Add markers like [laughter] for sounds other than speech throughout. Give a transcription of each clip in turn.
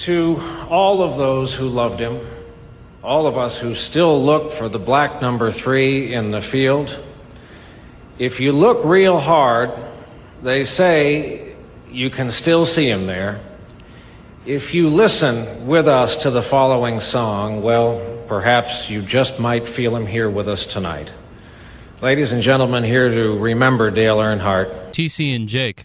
To all of those who loved him, all of us who still look for the black number three in the field, if you look real hard, they say you can still see him there. If you listen with us to the following song, well, perhaps you just might feel him here with us tonight. Ladies and gentlemen, here to remember Dale Earnhardt. TC and Jake.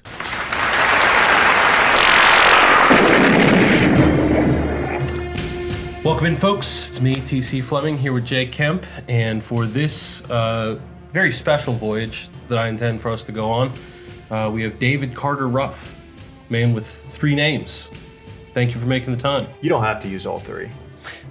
Welcome in, folks. It's me, TC Fleming, here with Jake Kemp, and for this uh, very special voyage that I intend for us to go on, uh, we have David Carter Ruff, man with three names. Thank you for making the time. You don't have to use all three.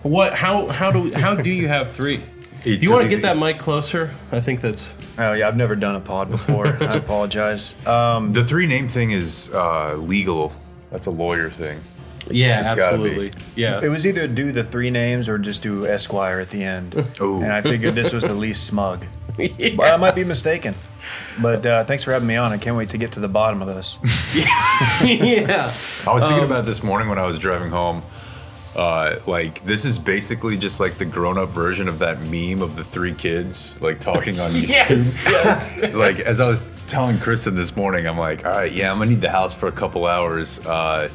What? How? How do? How do you have three? [laughs] Do you want to get that mic closer? I think that's. Oh yeah, I've never done a pod before. [laughs] I apologize. Um, The three name thing is uh, legal. That's a lawyer thing. Yeah, It's gotta be. absolutely. Yeah. it was either do the three names or just do Esquire at the end. [laughs] Ooh. And I figured this was the least smug. [laughs] But I might be mistaken. But uh, thanks for having me on. I can't wait to get to the bottom of this. [laughs] yeah. I was Um, thinking about this morning when I was driving home. Uh, like this is basically just like the grown-up version of that meme of the three kids like talking on YouTube. Yes. yes. Like as I was telling Kristen this morning, I'm like, all right, yeah, I'm gonna need the house for a couple hours. Uh,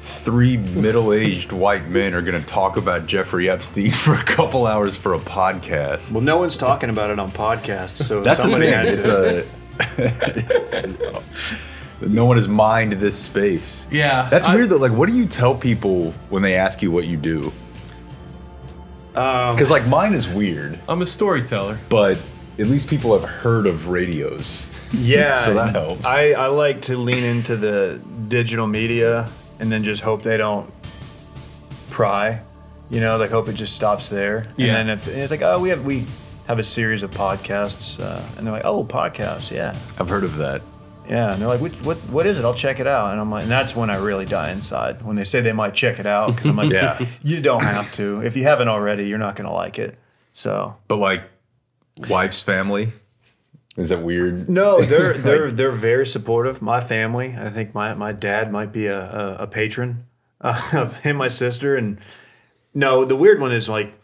three middle-aged white men are gonna talk about Jeffrey Epstein [laughs] for a couple hours for a podcast. Well, no one's talking about it on podcasts, so That's the somebody thing. had It's to. a. it's- [laughs] no one has mined this space. Yeah. That's I- weird. Though, like, what do you tell people when they ask you what you do? Um, Because like mine is weird, I'm a storyteller. but at least people have heard of radios. Yeah, [laughs] So that helps. I, I like to lean into the digital media and then just hope they don't pry. You know, like hope it just stops there. Yeah. And then if it's like, oh, we have we have a series of podcasts, uh, and they're like, oh, podcasts, yeah, I've heard of that. yeah. And they're like, Which, what what is it? I'll check it out. And I'm like, and that's when I really die inside when they say they might check it out because I'm like, Yeah. [laughs] you don't have to. If you haven't already, you're not gonna like it. So But like, wife's family. Is that weird? No, they're [laughs] they're they're very supportive. My family, I think my my dad might be a a, a patron uh, [laughs] of him, my sister, and no, the weird one is like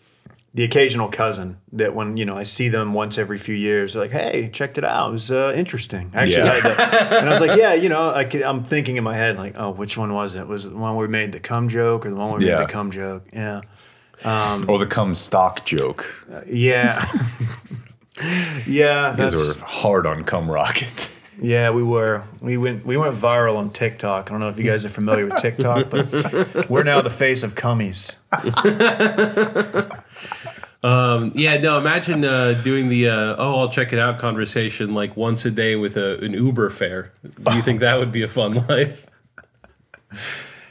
the occasional cousin that when you know I see them once every few years, they're like, hey, checked it out, it was uh, interesting. Actually, Yeah. I [laughs] and I was like, yeah, you know, I could, I'm thinking in my head like, oh, which one was it? Was it the one where we made the cum joke or the one where we Yeah. made the cum joke? Yeah, Or the come stock joke. yeah. Yeah, You guys were hard on cum rocket. [laughs] Yeah, we were. We went we went viral on TikTok. I don't know if you guys are familiar with TikTok, but [laughs] we're now the face of cummies. [laughs] Yeah, no. Imagine uh, doing the uh, "oh, I'll check it out" conversation like once a day with a, an Uber fare. Do you think that would be a fun life?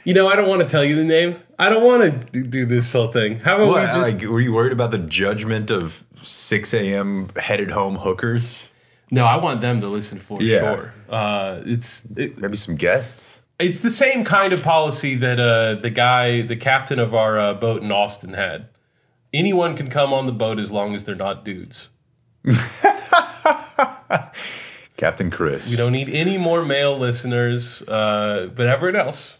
You know, I don't want to tell you the name. I don't want to do this whole thing. How about What, we just? like, were you worried about the judgment of 6 a.m. headed home hookers? no, I want them to listen for Yeah. sure. Uh, it's it, Maybe some guests. it's the same kind of policy that uh, the guy, the captain of our uh, boat in Austin had. Anyone can come on the boat as long as they're not dudes. [laughs] Captain Chris. We don't need any more male listeners, uh, but everyone else,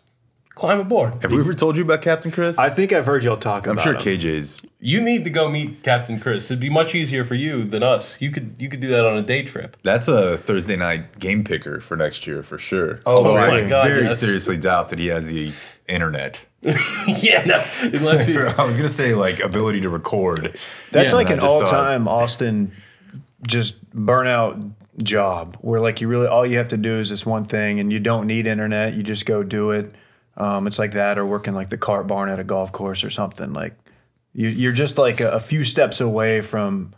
climb aboard. Have we ever told you about Captain Chris? I think I've heard y'all talk about it I'm about sure him. KJ's. You need to go meet Captain Chris. It'd be much easier for you than us. You could you could do that on a day trip. That's a Thursday night game picker for next year for sure. Oh, Although really? I God, very yes. seriously doubt that he has the internet. [laughs] yeah, no, unless [laughs] you. I was gonna say like ability to record. That's Yeah, like and an I just all thought- time Austin just burnout job where like you really all you have to do is this one thing and you don't need internet. You just go do it. Um, it's like that or working like the cart barn at a golf course or something. Like you, you're just like a, a few steps away from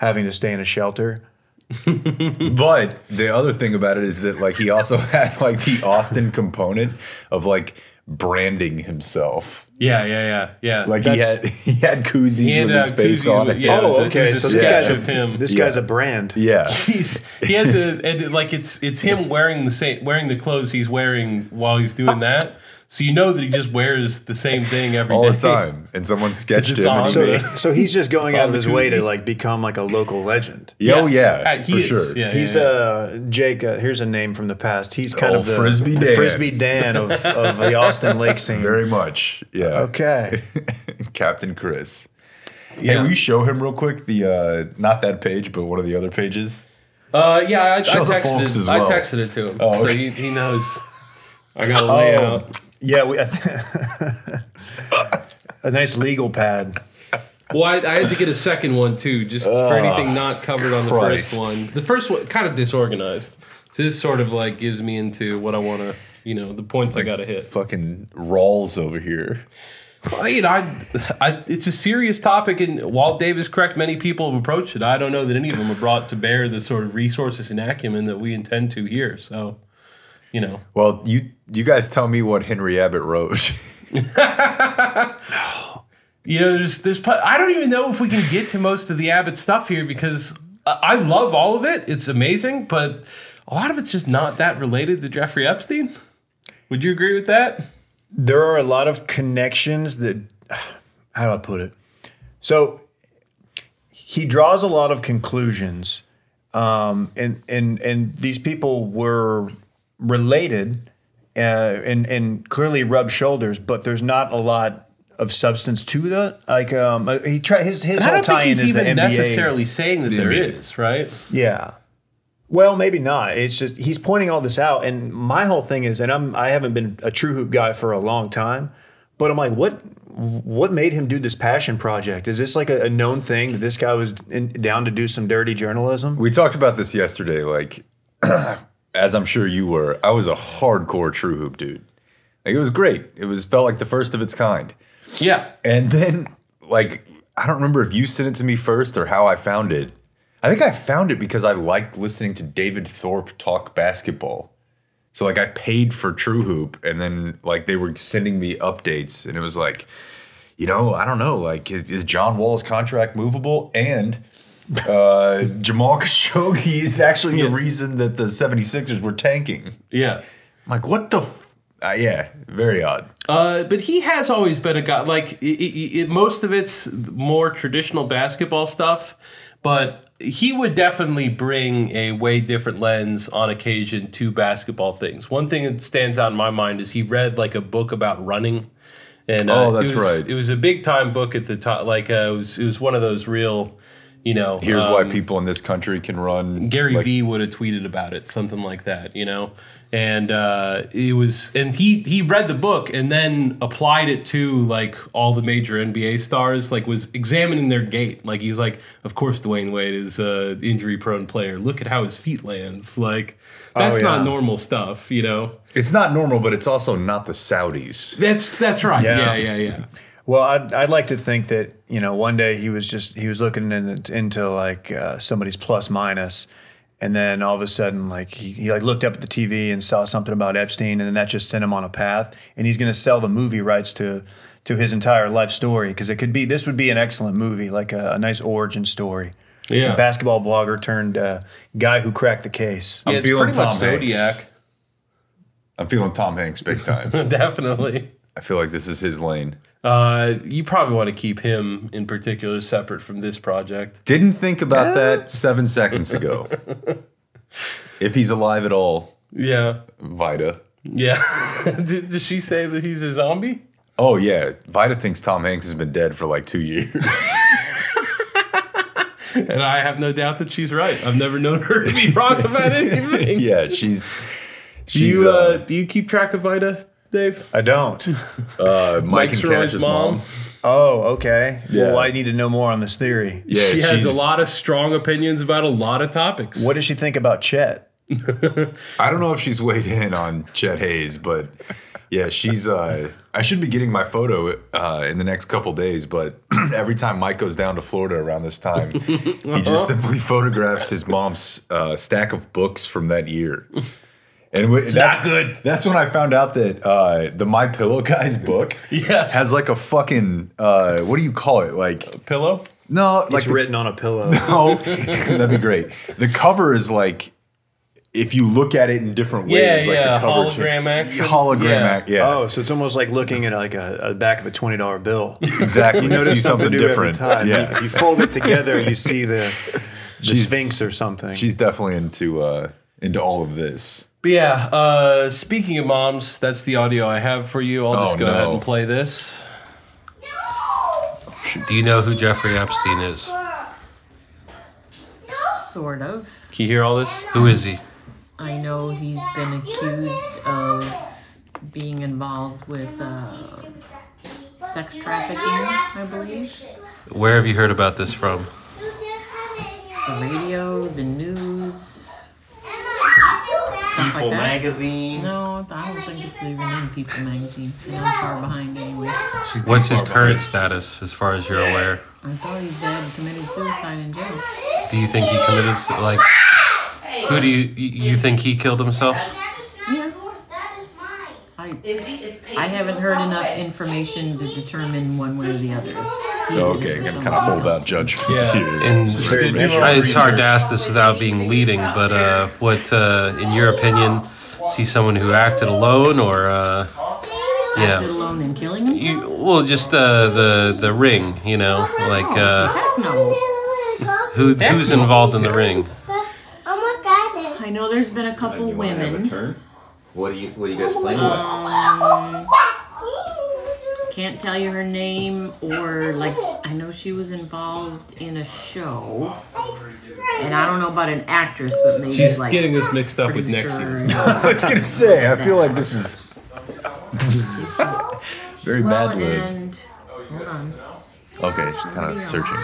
having to stay in a shelter. [laughs] But the other thing about it is that like he also [laughs] had like the Austin component of like branding himself. Yeah, yeah, yeah, yeah. Like he had he had koozies He had, with his uh, face koozies on with- it. yeah. oh, there's a- okay. there's So this guy's a of him. This Yeah. guy's a brand. Yeah. [laughs] He's, he has a and like it's it's him wearing the same wearing the clothes he's wearing while he's doing that. So you know that he just wears the same thing every day all the time, and someone sketched it's him. and So, he so he's just going out of his way to like become like a local legend. Yeah, oh Yes. yeah, Uh, he for is. sure. Yeah, He's yeah, yeah. uh Jake. Uh, here's a name from the past. He's kind Old of the Frisbee the Dan. Frisbee Dan of, of the Austin Lake scene. Very much. Yeah. okay. [laughs] Captain Chris. Yeah. Hey, will you show him real quick the uh not that page, but one of the other pages? Uh, yeah, I, I texted folks it. as I texted it to him, Oh, so he, he knows. I got a layout. Oh, yeah. We [laughs] a nice legal pad. Well, I, I had to get a second one too, just for ah, anything not covered on the Christ. first one. The first one kind of disorganized, so this sort of like gives me into what I want to, you know, the points I got to hit. Fucking Rawls over here. Well, you know, I, I, it's a serious topic, and Walt Davis correct. Many people have approached it. I don't know that any of them have brought to bear the sort of resources and acumen that we intend to here. So, you know, Well, you you guys tell me what Henry Abbott wrote. [laughs] you know, there's, there's, I don't even know if we can get to most of the Abbott stuff here because I, I love all of it. It's amazing, but a lot of it's just not that related to Jeffrey Epstein. Would you agree with that? There are a lot of connections that. How do I put it? So he draws a lot of conclusions, um, and and and these people were related, uh, and and clearly rub shoulders, but there's not a lot of substance to that. Like um, uh, he try his his And I whole don't think tie-in he's is the even NBA. necessarily saying that there NBA. is, right? Yeah. Well, maybe not. It's just he's pointing all this out, and my whole thing is, and I'm I haven't been a true hoop guy for a long time, but I'm like, what what made him do this passion project? Is this like a, a known thing that this guy was in, down to do some dirty journalism? we talked about this yesterday. Like, [clears throat] as I'm sure you were, I was a hardcore true hoop dude. Like, it was great. It was felt like the first of its kind. Yeah. And then, like, I don't remember if you sent it to me first or how I found it. I think I found it because I liked listening to David Thorpe talk basketball. So like I paid for True Hoop, and then like they were sending me updates, and it was like, you know, I don't know, like is, is John Wall's contract movable? And uh, Jamal Khashoggi is actually the reason that the 76ers were tanking. Yeah. I'm like, what the? F-? Uh, yeah, very odd. Uh, but he has always been a guy. Like it, it, it, most of it's more traditional basketball stuff, but he would definitely bring a way different lens on occasion to basketball things. One thing that stands out in my mind is he read like a book about running. And uh, Oh, that's it was, right. It was a big time book at the time. Like uh, it was, it was one of those real, you know. Here's um, why people in this country can run. Gary like, Vee would have tweeted about it, something like that, you know. And uh, it was, and he he read the book and then applied it to like all the major NBA stars. Like was examining their gait. Like he's like, of course, Dwyane Wade is a injury prone player. Look at how his feet lands. Like that's Oh, not normal stuff, you know. It's not normal, but it's also not the Saudis. That's that's right. Yeah. Yeah, yeah, yeah. Well, I'd, I'd like to think that you know one day he was just he was looking in, into like uh, somebody's plus minus, and then all of a sudden like he, he like looked up at the TV and saw something about Epstein, and then that just sent him on a path, and he's going to sell the movie rights to to his entire life story because it could be this would be an excellent movie like a, a nice origin story. Yeah. A basketball blogger turned uh, guy who cracked the case. I'm feeling Tom much Hanks. Zodiac. I'm feeling Tom Hanks big time. [laughs] Definitely. I feel like this is his lane. Uh, you probably want to keep him in particular separate from this project. Didn't think about that seven seconds ago. [laughs] if he's alive at all, Yeah. Vida. Yeah. [laughs] did, did she say that he's a zombie? Oh yeah, Vida thinks Tom Hanks has been dead for like two years. [laughs] And I have no doubt that she's right. I've never known her to be wrong about anything. yeah, she's. Do you uh, uh, do you keep track of Vida, Dave? I don't. [laughs] uh, Mike Mike and Soroy's Cash's mom. mom. Oh, okay. Yeah. Well, I need to know more on this theory. Yeah, She has a lot of strong opinions about a lot of topics. What does she think about Chet? [laughs] I don't know if she's weighed in on Chet Hayes, but yeah, she's. uh I should be getting my photo uh, in the next couple days, but [clears throat] every time Mike goes down to Florida around this time, he just simply photographs his mom's uh, stack of books from that year. And it's not good. That's when I found out that uh, the My Pillow guy's book [laughs] Yes. has like a fucking uh, what do you call it? Like Pillow? no, Like like written on a pillow. [laughs] Oh, [laughs] that'd be great. The cover is like if you look at it in different ways, Yeah, like yeah, the cover hologram action. hologram Yeah. act, yeah, Oh, so it's almost like looking at like a, a back of a twenty dollar bill. exactly. You notice see something, new different. every time. Yeah, If you fold it together, you see the, the She's- Sphinx or something. she's definitely into uh into all of this. But yeah, uh, speaking of moms, that's the audio I have for you. I'll just Oh, go ahead and play this. Do you know who Jeffrey Epstein is? Sort of. Can you hear all this? Who is he? I know he's been accused of being involved with uh, sex trafficking, I believe. Where have you heard about this from? The radio, the news, stuff like magazine. No, I don't think it's even in People magazine. I'm far behind anyway. What's his current status, as far as you're aware? I thought he dead, committed suicide in jail. Do you think he committed s- like? Who do you you you think he killed himself? Yeah. I, I haven't heard enough information to determine one way or the other. He did it Okay, for gonna kind of hold that out judgment Yeah. here. And it's hard to ask this without being leading, but uh, what, uh, in your opinion, see someone who acted alone or? Uh, Acted yeah. alone and killing himself? You, well, just uh, the the ring, you know, like uh, who who's involved in the ring? I know there's been a couple women. What do you What are you guys playing Um, can't tell you her name or like I know she was involved in a show, and I don't know about an actress, but maybe She's like getting this mixed up with producer. Nexie. [laughs] I [laughs] was gonna say, I feel like this is [laughs] very well, bad lib. and hold on. Okay, just kind of searching.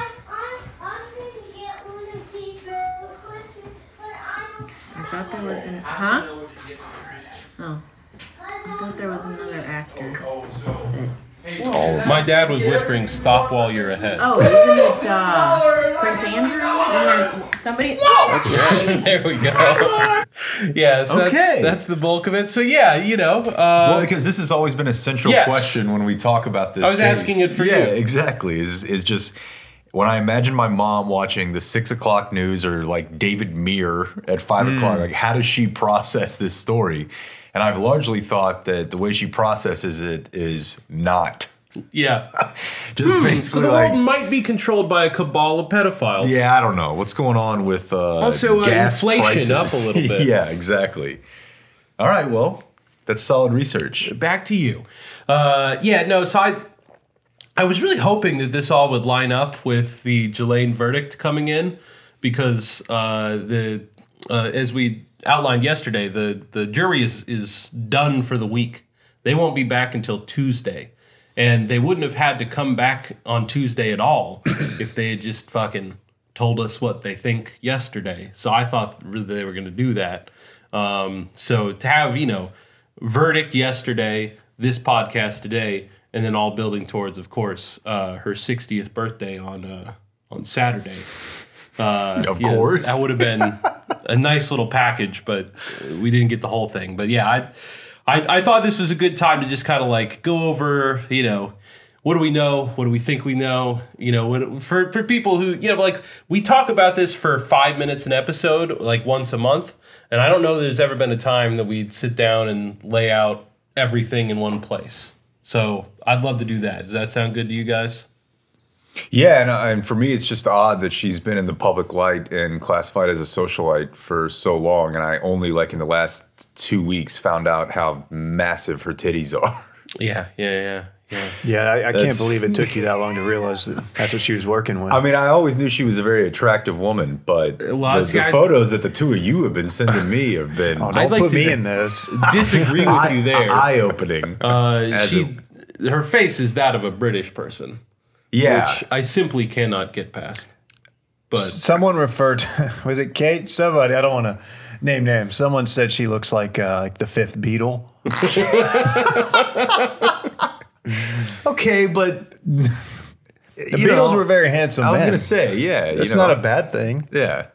I thought there was an huh? Oh, I thought there was another actor. That, All of My dad was whispering, "Stop while you're ahead." oh, isn't it uh, Prince Andrew? Isn't there somebody? [laughs] [laughs] There we go. [laughs] yeah, so Okay. that's, that's the bulk of it. So yeah, you know, uh, Well, because this has always been a central Yes. question when we talk about this. I was case. asking it for yeah, you. Yeah, exactly. Is is just when I imagine my mom watching the six o'clock news or like David Muir at five Hmm. o'clock. Like, how does she process this story? And I've largely thought that the way she processes it is not yeah. [laughs] just So basically the like. world might be controlled by a cabal of pedophiles. Yeah, I don't know what's going on with uh, Also, uh, inflation up a little [laughs] bit. yeah, exactly. All right, well, that's solid research. back to you. Uh, yeah, no. So I, I was really hoping that this all would line up with the Ghislaine verdict coming in, because uh, the uh, as we outlined yesterday, the the jury is is done for the week. They won't be back until Tuesday, and they wouldn't have had to come back on Tuesday at all [coughs] if they had just fucking told us what they think yesterday. So I thought they were going to do that. Um, so to have you know verdict yesterday, this podcast today, and then all building towards, of course, uh, her 60th birthday on uh, on Saturday. Uh, Of you know, course. that would have been [laughs] a nice little package, but we didn't get the whole thing. But yeah, I, I, I thought this was a good time to just kind of like go over, you know, what do we know? What do we think we know? You know, what, for for people who you know, like we talk about this for five minutes an episode, like once a month, and I don't know there's ever been a time that we'd sit down and lay out everything in one place. So I'd love to do that. Does that sound good to you guys? Yeah, and, uh, and for me, it's just odd that she's been in the public light and classified as a socialite for so long, and I only like in the last two weeks found out how massive her titties are. Yeah, yeah, yeah, yeah. Yeah, I, I can't believe it took you that long to realize that that's what she was working with. I mean, I always knew she was a very attractive woman, but Well, the, the I- photos that the two of you have been sending me have been oh, I'd don't like put to- me in this. Disagree with [laughs] you there. eye opening. Uh, As she, her face is that of a British person, yeah, which I simply cannot get past. But Someone referred to, [laughs] was it Kate? Somebody, I don't want to name names. Someone said she looks like uh, like the fifth Beatle. [laughs] okay, but [laughs] The you Beatles know, were very handsome I was men. gonna say, yeah, you That's know, not a bad thing. yeah.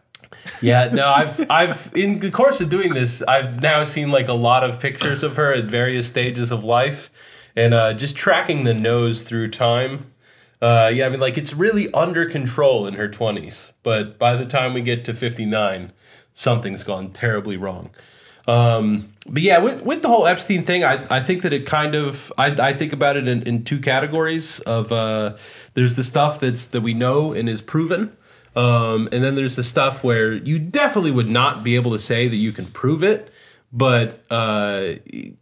yeah, no, I've I've in the course of doing this, I've now seen like a lot of pictures of her at various stages of life, and uh, just tracking the nose through time. Uh, yeah, I mean, like it's really under control in her twenties, but by the time we get to fifty nine, something's gone terribly wrong. Um, but yeah, with, with the whole Epstein thing, I, I think that it kind of I, I think about it in, in two categories of uh, there's the stuff that's that we know and is proven, um, and then there's the stuff where you definitely would not be able to say that you can prove it, but uh,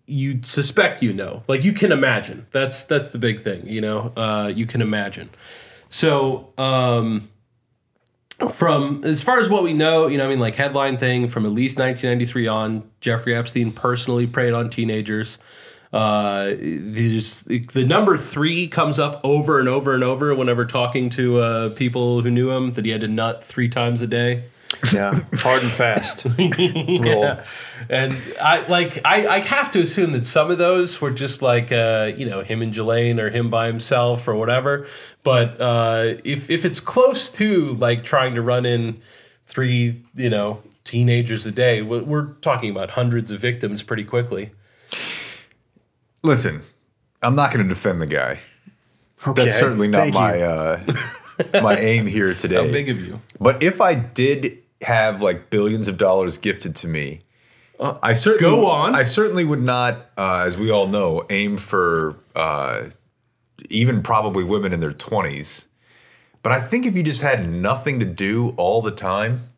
you suspect you know, like you can imagine. That's that's the big thing, you know. Uh, you can imagine. So. Um, from as far as what we know, you know, I mean, like headline thing from at least 1993 on, Jeffrey Epstein personally preyed on teenagers. Uh, there's the number three comes up over and over and over whenever talking to uh, people who knew him that he had to nut three times a day. Yeah, [laughs] hard and fast. [laughs] Yeah. And I like I, I have to assume that some of those were just like uh, you know him and Ghislaine or him by himself or whatever. But uh, if if it's close to like trying to run in three you know teenagers a day, we're, we're talking about hundreds of victims pretty quickly. Listen, I'm not going to defend the guy. Okay, That's certainly not thank you. my uh, [laughs] [laughs] my aim here today. How big of you? But if I did have like billions of dollars gifted to me, I certainly Uh, go on. I certainly would not, uh, as we all know, aim for uh, even probably women in their twenties. But I think if you just had nothing to do all the time,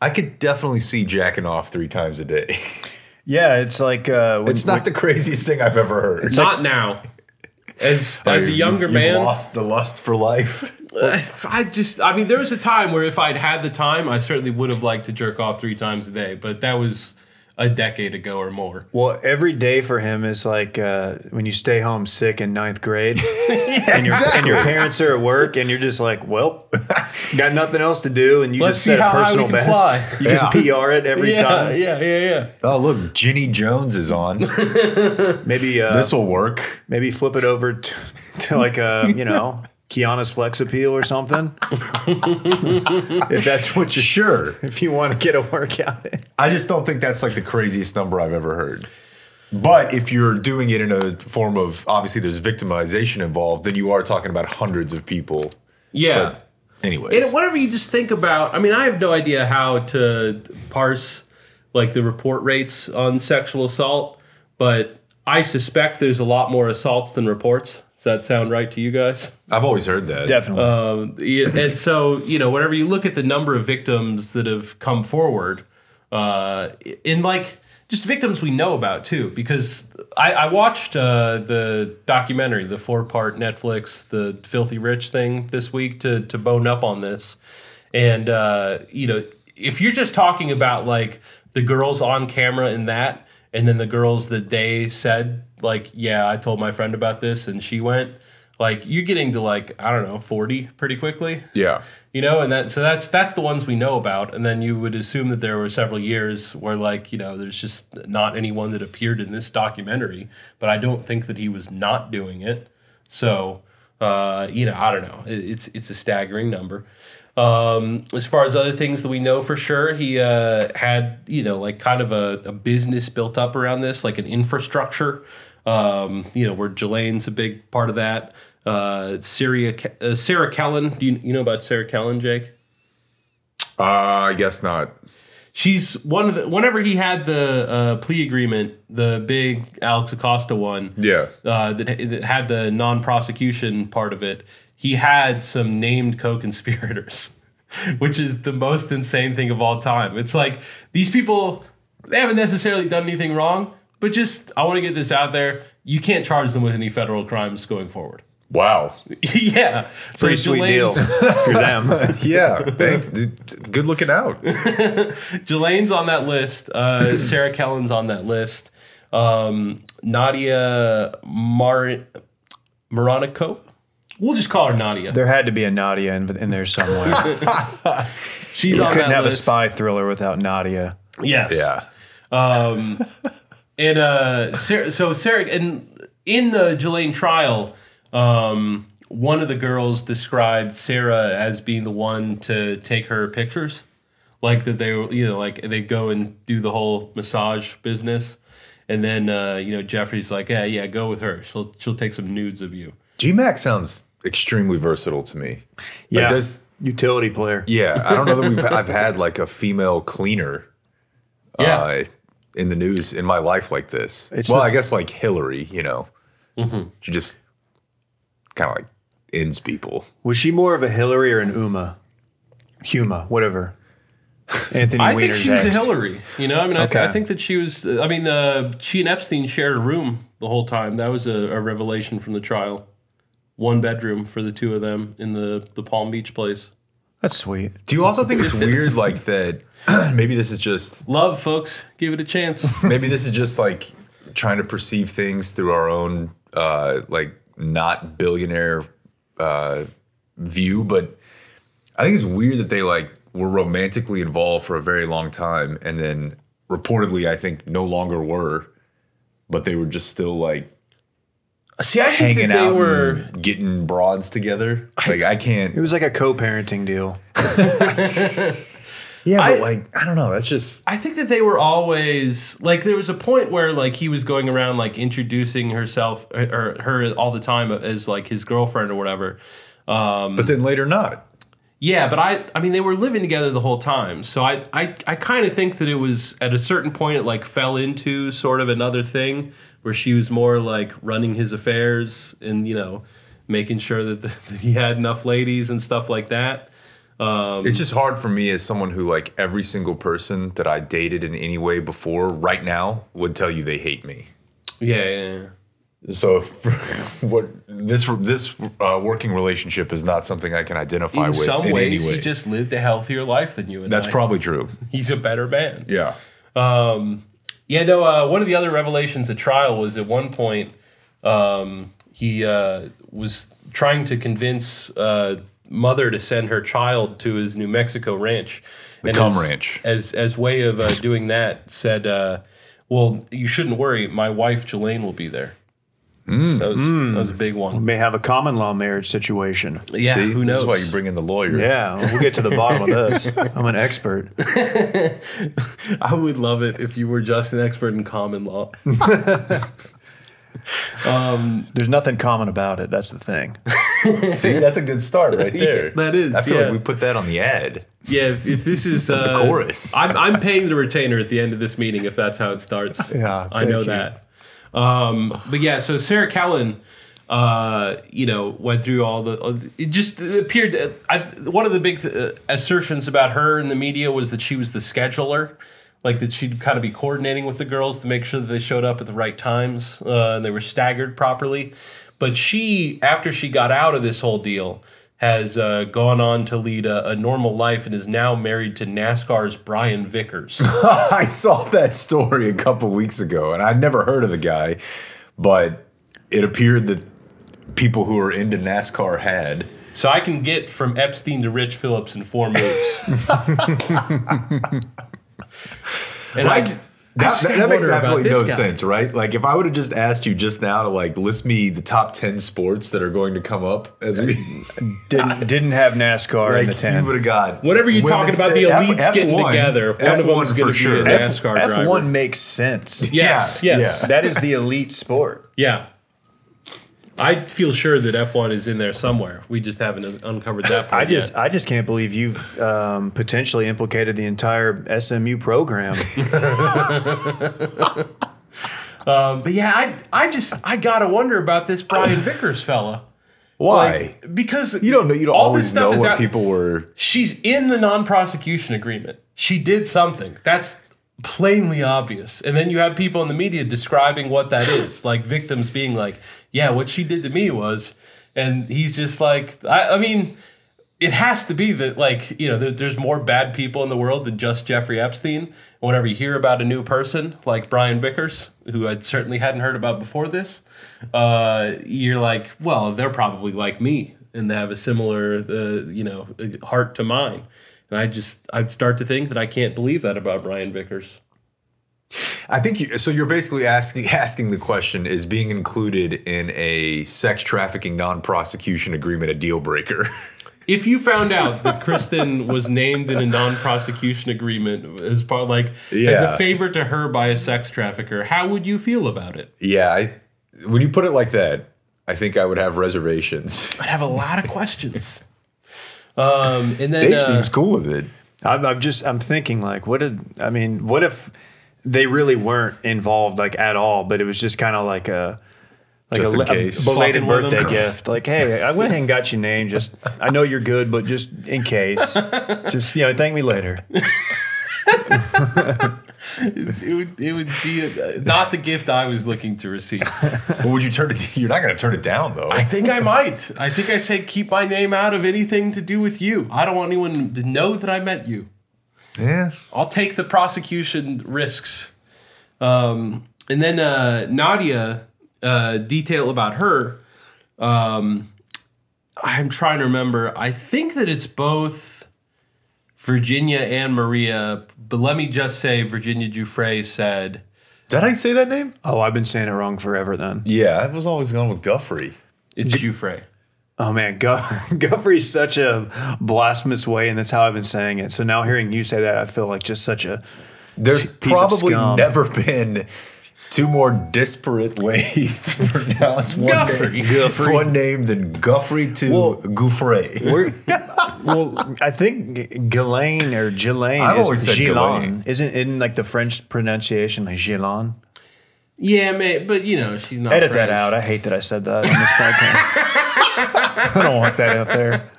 I could definitely see jacking off three times a day. [laughs] Yeah, it's like uh, when, It's not the craziest thing I've ever heard. Not now. [laughs] As, as a younger You've man, lost the lust for life. I just, I mean, there was a time where if I'd had the time, I certainly would have liked to jerk off three times a day, but that was a decade ago or more. Well, every day for him is like uh, when you stay home sick in ninth grade, [laughs] and your and your parents are at work, and you're just like, well, [laughs] got nothing else to do, and you Let's just see set a personal best. fly. You Yeah. just PR it every yeah, time. yeah, yeah, yeah. Oh, look, Jenny Jones is on. [laughs] Maybe uh, this will work. maybe flip it over to, to like a you know Kiana's Flex Appeal or something. [laughs] if that's what you're Sure. if you want to get a workout in. I just don't think that's like the craziest number I've ever heard. But if you're doing it in a form of obviously there's victimization involved, then you are talking about hundreds of people. Yeah. But anyways, And whatever you just think about, I mean, I have no idea how to parse like the report rates on sexual assault, but I suspect there's a lot more assaults than reports. Does that sound right to you guys? I've always heard that. Definitely. Um, and so you know, whenever you look at the number of victims that have come forward, uh, in like just victims we know about too, because I, I watched uh, the documentary, the four part Netflix, the Filthy Rich thing this week to to bone up on this, and uh, you know, if you're just talking about like the girls on camera in that, and then the girls that they said like, yeah, I told my friend about this and she went. Like you're getting to like I don't know forty pretty quickly, Yeah. you know, and that so that's that's the ones we know about, and then you would assume that there were several years where like you know there's just not anyone that appeared in this documentary, but I don't think that he was not doing it. So uh, you know I don't know, It- it's it's a staggering number. Um, as far as other things that we know for sure, he uh, had you know like kind of a, a business built up around this, like an infrastructure. Um, you know where Ghislaine's a big part of that. Uh, Syria, uh, Sarah Kellen. Do you, you know about Sarah Kellen, Jake? Uh, I guess not. She's one of the. Whenever he had the uh, plea agreement, the big Alex Acosta one, Yeah. uh, that, that had the non-prosecution part of it, he had some named co-conspirators, [laughs] which is the most insane thing of all time. It's like these people they haven't necessarily done anything wrong, but just I want to get this out there. You can't charge them with any federal crimes going forward. Wow. [laughs] yeah, so Pretty sweet deal [laughs] for them. [laughs] Yeah. Thanks. dude. Good looking out. Ghislaine's on that list. Uh, Sarah Kellen's on that list. Um, Nadia Mar- Moranikova. We'll just call her Nadia. There had to be a Nadia in, in there somewhere. She's You on couldn't that have a spy thriller without Nadia. Yes. Yeah. And uh, Sarah, so Sarah, and in the Ghislaine trial, um, one of the girls described Sarah as being the one to take her pictures, like that they were, you know, like they go and do the whole massage business, and then uh, you know Jeffrey's like, yeah, yeah, go with her. She'll she'll take some nudes of you. G-Max sounds extremely versatile to me. Like Yeah. there's Utility player. Yeah, I don't know that we've [laughs] I've had like a female cleaner Yeah. uh, in the news in my life like this. It's well, the- I guess like Hillary, you know, Mm-hmm. she just kind of like ends people. Was she more of a Hillary or an Uma? Huma, whatever. [laughs] Anthony I think Weiner's she was a Hillary. You know, I mean, I, th- I think that she was. I mean, uh, she and Epstein shared a room the whole time. That was a, a revelation from the trial. One bedroom for the two of them in the the Palm Beach place. That's sweet. Do you also think it's weird like that? [clears throat] maybe this is just Love, folks. Give it a chance. [laughs] maybe this is just like trying to perceive things through our own uh, like not billionaire uh, view, but I think it's weird that they like were romantically involved for a very long time, and then reportedly, I think no longer were, but they were just still like See, I think hanging that they out were. and getting broads together. Like I can't. It was like a co-parenting deal. [laughs] Yeah, I- but like I don't know. That's just I think that they were always like there was a point where like he was going around like introducing herself er, or her all the time as like his girlfriend or whatever. Um, but then later not. Yeah, but I I mean they were living together the whole time. So I I, I kind of think that it was at a certain point it like fell into sort of another thing where she was more like running his affairs and you know making sure that, [laughs] that he had enough ladies and stuff like that. It's just hard for me as someone who like every single person that I dated in any way before right now would tell you they hate me. Yeah, yeah, yeah. So if, [laughs] what this this uh, working relationship is not something I can identify with, In with some in ways, any way. he just lived a healthier life than you and That's I. probably true. He's a better man. Yeah. Yeah, no. Uh, one of the other revelations at trial was at one point um, he uh, was trying to convince uh, mother to send her child to his New Mexico ranch. The cum as, ranch. As as way of uh, doing that, said, uh, "Well, you shouldn't worry. My wife Ghislaine will be there." Mm. So that, was, that was a big one. May have a common law marriage situation. Yeah, See, who this knows? is why you bring in the lawyer. Yeah, we'll get to the bottom of this. I'm an expert. [laughs] I would love it if you were just an expert in common law. [laughs] There's nothing common about it. That's the thing. [laughs] See, that's a good start right there. that is, I feel yeah. like we put that on the ad. Yeah, if, if this is That's the uh, chorus. I'm I'm paying the retainer at the end of this meeting if that's how it starts. Yeah, I know you. that. Um, but yeah, so Sarah Kellen, uh, you know, went through all the. It just appeared. I one of the big uh, assertions about her in the media was that she was the scheduler. Like that, she'd kind of be coordinating with the girls to make sure that they showed up at the right times uh, and they were staggered properly. But she, after she got out of this whole deal, has uh, gone on to lead a, a normal life and is now married to NASCAR's Brian Vickers. [laughs] I saw that story a couple weeks ago, and I'd never heard of the guy, but it appeared that people who are into NASCAR had. So I can get from Epstein to Rich Phillips in four moves. [laughs] and I, That, just that, makes absolutely no guy. sense, right? Like if I would have just asked you just now to like list me the top ten sports that are going to come up as we [laughs] Didn't didn't have NASCAR in the like, you ten. would have got Whenever you're talking about the F- elites getting F1, together, one of F1 them's going for to be a sure. NASCAR F driver. one makes sense. yes, Yeah, yes, yeah. That is the elite sport. yeah. I feel sure that F1 is in there somewhere. We just haven't uncovered that part I just yet. I just can't believe you've um, potentially implicated the entire SMU program. [laughs] But yeah, I, I just, I gotta wonder about this Brian Vickers fella. Why? Like, because you don't know. You don't always know what out- people were. she's in the non-prosecution agreement. She did something. That's plainly obvious. And then you have people in the media describing what that is, like victims being like, "Yeah, what she did to me was," and he's just like, I, I mean. It has to be that, like, you know, there, there's more bad people in the world than just Jeffrey Epstein. Whenever you hear about a new person like Brian Vickers, who I certainly hadn't heard about before this, uh, you're like, well, they're probably like me and they have a similar, uh, you know, heart to mine. And I just, I'd start to think that I can't believe that about Brian Vickers. I think you, so. You're basically asking [laughs] asking the question: Is being included in a sex trafficking non-prosecution agreement a deal breaker? [laughs] If you found out that Kristen was named in a non-prosecution agreement as part, like, as a favor to her by a sex trafficker, how would you feel about it? yeah, I, when you put it like that, I think I would have reservations. [laughs] I'd have a lot of questions. Um, and then Dave uh, seems cool with it. I'm, I'm just I'm thinking like, what did I mean? What if they really weren't involved like at all, but it was just kind of like a like Just a, in case. a belated Fucking birthday gift. Like, hey, I went ahead and got your name. Just I know you're good, but just in case, just you know, thank me later. it would it would be a, not the gift I was looking to receive. Well, would you turn it? You're not going to turn it down though. I think I might. I think I say keep my name out of anything to do with you. I don't want anyone to know that I met you. Yeah. I'll take the prosecution risks. Um, and then uh, Nadia, uh, detail about her. Um, I'm trying to remember. I think that it's both Virginia and Maria, but let me just say Virginia Giuffre said. Did I say that name? Oh, I've been saying it wrong forever. Then. Yeah, I was always going with Guffrey. It's Giuffre. Oh man, Gu- [laughs] Guffrey's such a blasphemous way, and that's how I've been saying it. So now hearing you say that, I feel like just such a There's piece of probably scum. never been two more disparate [laughs] ways to pronounce one Guffrey. name, one name than Guffrey to Well, Gouffre. [laughs] Well, I think Ghislaine or Ghislaine I've is always said Ghislaine. Ghislaine. Isn't in like the French pronunciation like Ghislaine? Yeah, man, but you know she's not. Edit that out. I hate that I said that on this podcast. [laughs] I don't want that out there.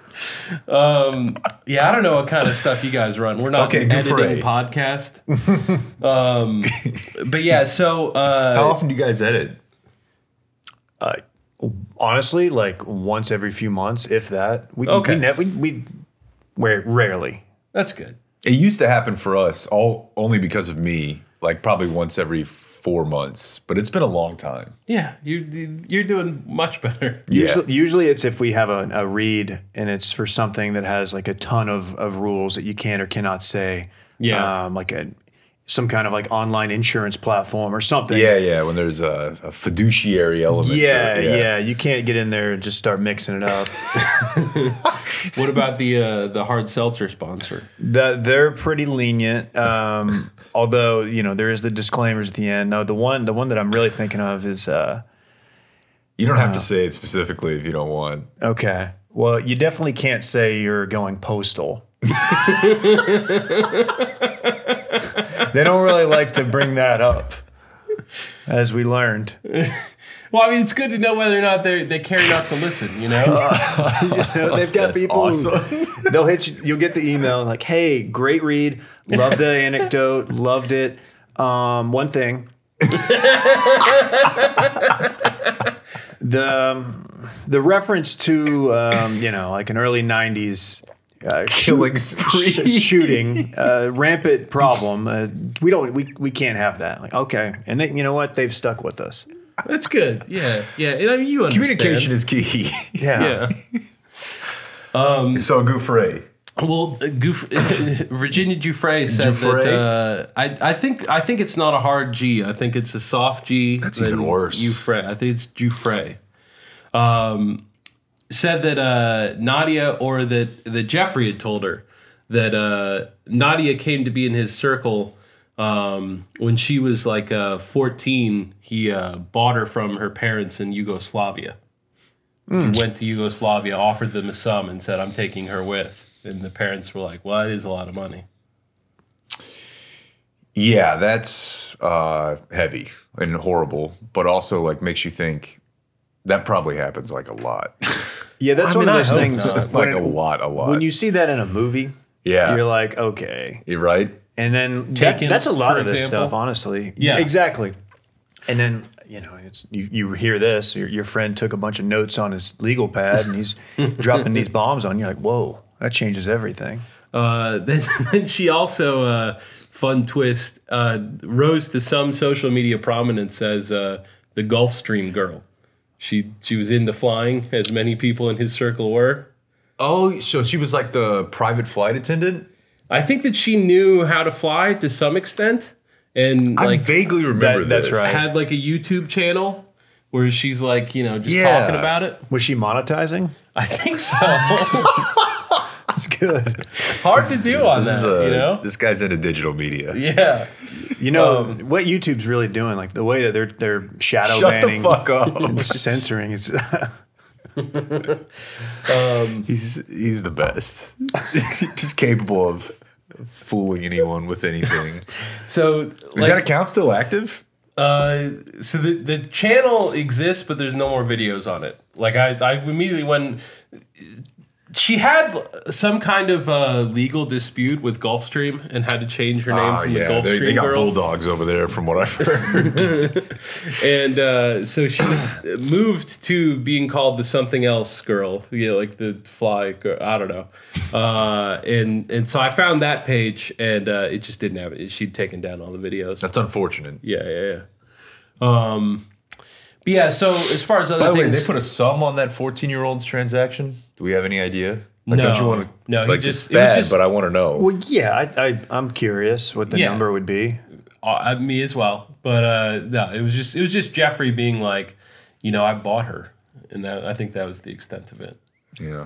Yeah, I don't know what kind of stuff you guys run. We're not Okay, an good for editing A. podcast. [laughs] um, but yeah, so uh, How often do you guys edit? Uh, honestly, like once every few months, if that. We, Okay. we, ne- we, we, we're rarely. that's good. It used to happen for us all only because of me, like probably once every four months. But it's been a long time. Yeah, you you're doing much better. Yeah. Usually, usually it's if we have a, a read and it's for something that has like a ton of, of rules that you can or cannot say. Yeah. Um, like a some kind of like online insurance platform or something. Yeah, yeah. When there's a, a fiduciary element. to Yeah, it, yeah, You can't get in there and just start mixing it up. [laughs] What about the uh, the hard seltzer sponsor? the, they're pretty lenient. Um, although you know there is the disclaimers at the end. No, the one the one that I'm really thinking of is uh, You don't have to say it specifically if you don't want. okay. Well, you definitely can't say you're going postal. [laughs] they don't really like to bring that up, as we learned. Well, I mean, it's good to know whether or not they they care enough to listen. You know, [laughs] You know, they've got That's people. awesome. Who, [laughs] they'll hit you. You'll get the email like, "Hey, great read. Love the [laughs] anecdote. Loved it. Um, one thing." the um, the reference to um, you know like an early '90s uh, Killing spree. sh- shooting, uh, rampant problem. Uh, we don't. We, we can't have that. Like, okay, and they, you know what? They've stuck with us. That's good. Yeah, yeah. And I mean, you understand. Communication is key. Yeah. Yeah. [laughs] so Gouffre. Well, uh, Goof, [laughs] Virginia Giuffre said Giuffre? that uh, I, I think I think it's not a hard G. I think it's a soft G. That's even than worse. Giuffre. I think it's Giuffre. Um, said that uh, Nadia or that that Jeffrey had told her that uh, Nadia came to be in his circle um, when she was like uh, 14. He uh, bought her from her parents in Yugoslavia. He went to Yugoslavia, offered them a sum, and said, "I'm taking her with." And the parents were like, "Well, it is a lot of money." Yeah, that's uh, heavy and horrible, but also like makes you think that probably happens like a lot, [laughs] Yeah, that's I one mean, of those things. not. like when- a lot, a lot. When you see that in a movie, yeah, you're like, okay. you're right. And then that, that's a lot of this example? stuff, honestly. Yeah. exactly. And then you know, it's you, you hear this. Your, your friend took a bunch of notes on his legal pad, and he's [laughs] dropping these bombs on you. Like, whoa, that changes everything. Uh, [laughs] then, then she also, uh, fun twist, uh, rose to some social media prominence as uh, the Gulfstream girl. She she was into flying, as many people in his circle were. Oh, so she was like the private flight attendant. I think that she knew how to fly to some extent, and I like vaguely remember That- that's this. right. had like a YouTube channel where she's like, you know, just Yeah. talking about it. Was she monetizing? I think so. [laughs] That's good. Hard to do on This, that, is, uh, you know. this guy's into digital media. Yeah. You know Um, what YouTube's really doing, like the way that they're they're shadow Shut banning, the fuck up. [laughs] and censoring is. [laughs] He's he's the best. Just capable of fooling anyone with anything. [laughs] So, Is like, that account still active? Uh, so the the channel exists, but there's no more videos on it. Like I, I immediately when she had some kind of uh, legal dispute with Gulfstream and had to change her name Ah, from the yeah, Gulfstream they, they got girl. bulldogs over there, from what I've heard. [laughs] and uh, so she moved to being called the something else girl, yeah, like the fly. Girl, I don't know. Uh, and and so I found that page, and uh, it just didn't have it. She'd taken down all the videos. That's unfortunate. Yeah, yeah, yeah. Um, but yeah. So as far as other By the way, they put a sum on that 14 year old's transaction. Do we have any idea? Like, No. don't you want to? No, he like, just- it's it was bad, just- but I want to know. Well, yeah, I, I I'm curious what the Yeah. number would be. uh, me as well. But uh, no, it was just it was just Jeffrey being like, you know, I bought her, and that I think that was the extent of it. Yeah.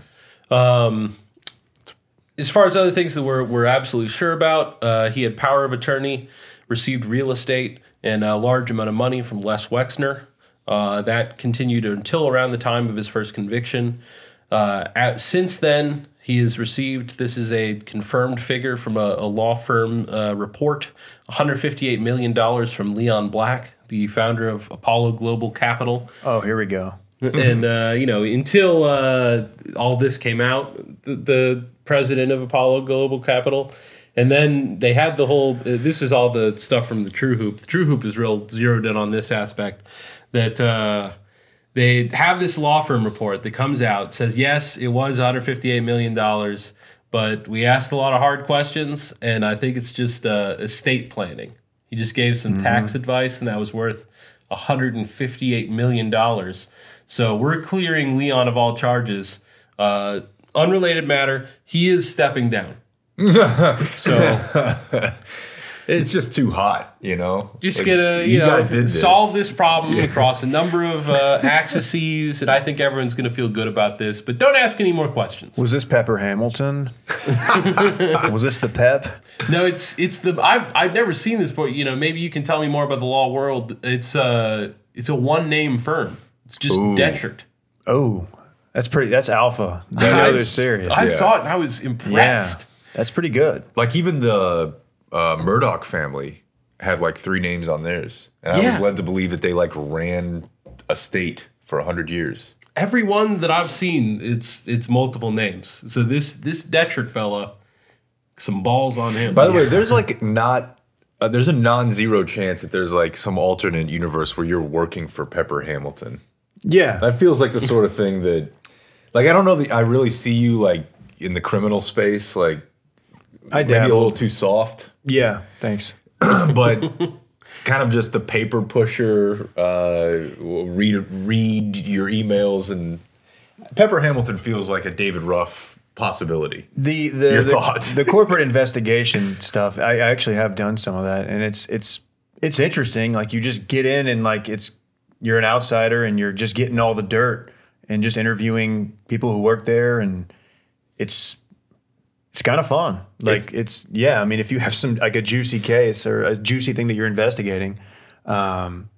Um, As far as other things that we're we're absolutely sure about, uh, he had power of attorney, received real estate and a large amount of money from Les Wexner. Uh, that continued until around the time of his first conviction. Uh, at, since then, he has received this is a confirmed figure from a, a law firm uh, report: 158 million dollars from Leon Black, the founder of Apollo Global Capital Oh, here we go. and uh, you know until uh, all this came out the, the president of apollo global capital and then they had the whole uh, this is all the stuff from the TrueHoop the TrueHoop is real zeroed in on this aspect that uh, they have this law firm report that comes out says yes it was 158 million dollars but we asked a lot of hard questions and i think it's just uh, estate planning. He just gave some tax advice and that was worth 158 million dollars. So we're clearing leon of all charges. Uh, unrelated matter he is stepping down. [laughs] So It's just too hot, you know. just Like, gonna you, know guys did this. solve this problem across a number of uh, [laughs] axes and i think everyone's gonna feel good about this but don't ask any more questions Was this Pepper Hamilton? [laughs] was this the Pep? No, it's it's the I've I've never seen this before. You know, maybe you can tell me more about the law world. It's uh it's a one name firm. It's just Ooh. Dechert. Oh, that's pretty. That's alpha. They know they're serious. I Yeah. saw it and I was yeah, impressed. that's pretty good. Like even the uh, Murdoch family had like three names on theirs, and I was Yeah. led to believe that they like ran a state for hundred years. Every one that I've seen, it's it's multiple names. So this this Dechert fella, some balls on him. By the way, there's like [laughs] not. Uh, there's a non-zero chance that there's like some alternate universe where you're working for Pepper Hamilton. Yeah, That feels like the sort of thing that, like, I don't know. The, I really see you like in the criminal space, like I maybe a dabbled. little too soft, Yeah, thanks. [clears throat] but kind of just the paper pusher. Uh, read read your emails, and Pepper Hamilton feels like a David Ruff possibility. The the Your the, thoughts. the corporate investigation stuff. I, I actually have done some of that, and it's it's it's interesting. Like you just get in and like it's you're an outsider, and you're just getting all the dirt and just interviewing people who work there, and it's it's kind of fun. Like it's yeah. I mean, if you have some like a juicy case or a juicy thing that you're investigating. Um,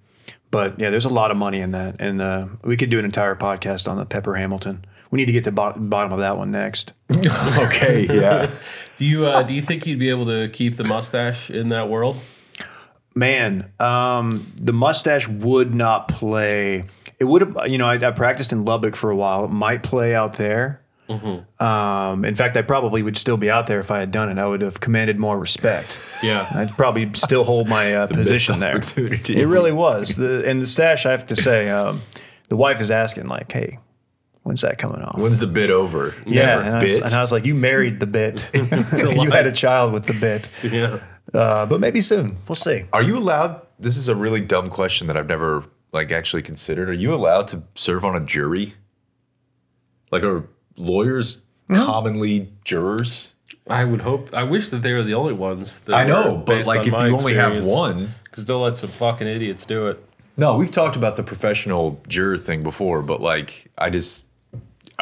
but yeah, there's a lot of money in that, and uh, we could do an entire podcast on the Pepper Hamilton. We need to get to the bo- bottom of that one next. [laughs] okay, yeah. do you uh, do you think you'd be able to keep the mustache in that world? Man, um, the mustache would not play. It would have, you know, I, I practiced in Lubbock for a while. It might play out there. Um, in fact, I probably would still be out there if I had done it. I would have commanded more respect. Yeah. I'd probably still hold my uh, [laughs] position there. It really was. The, and the stash, I have to say, um, the wife is asking, like, hey, when's that coming off? When's the bit over? yeah. And I, was, and I was like, you married the bit. [laughs] [laughs] you had a child with the bit. Yeah. Uh, but maybe soon. We'll see. Are you allowed? This is a really dumb question that I've never like actually considered. Are you allowed to serve on a jury? Like, are lawyers commonly jurors? I would hope. I wish that they were the only ones. That I know, but like on if you only have one. because they'll let some fucking idiots do it. No, we've talked about the professional juror thing before, but like, I just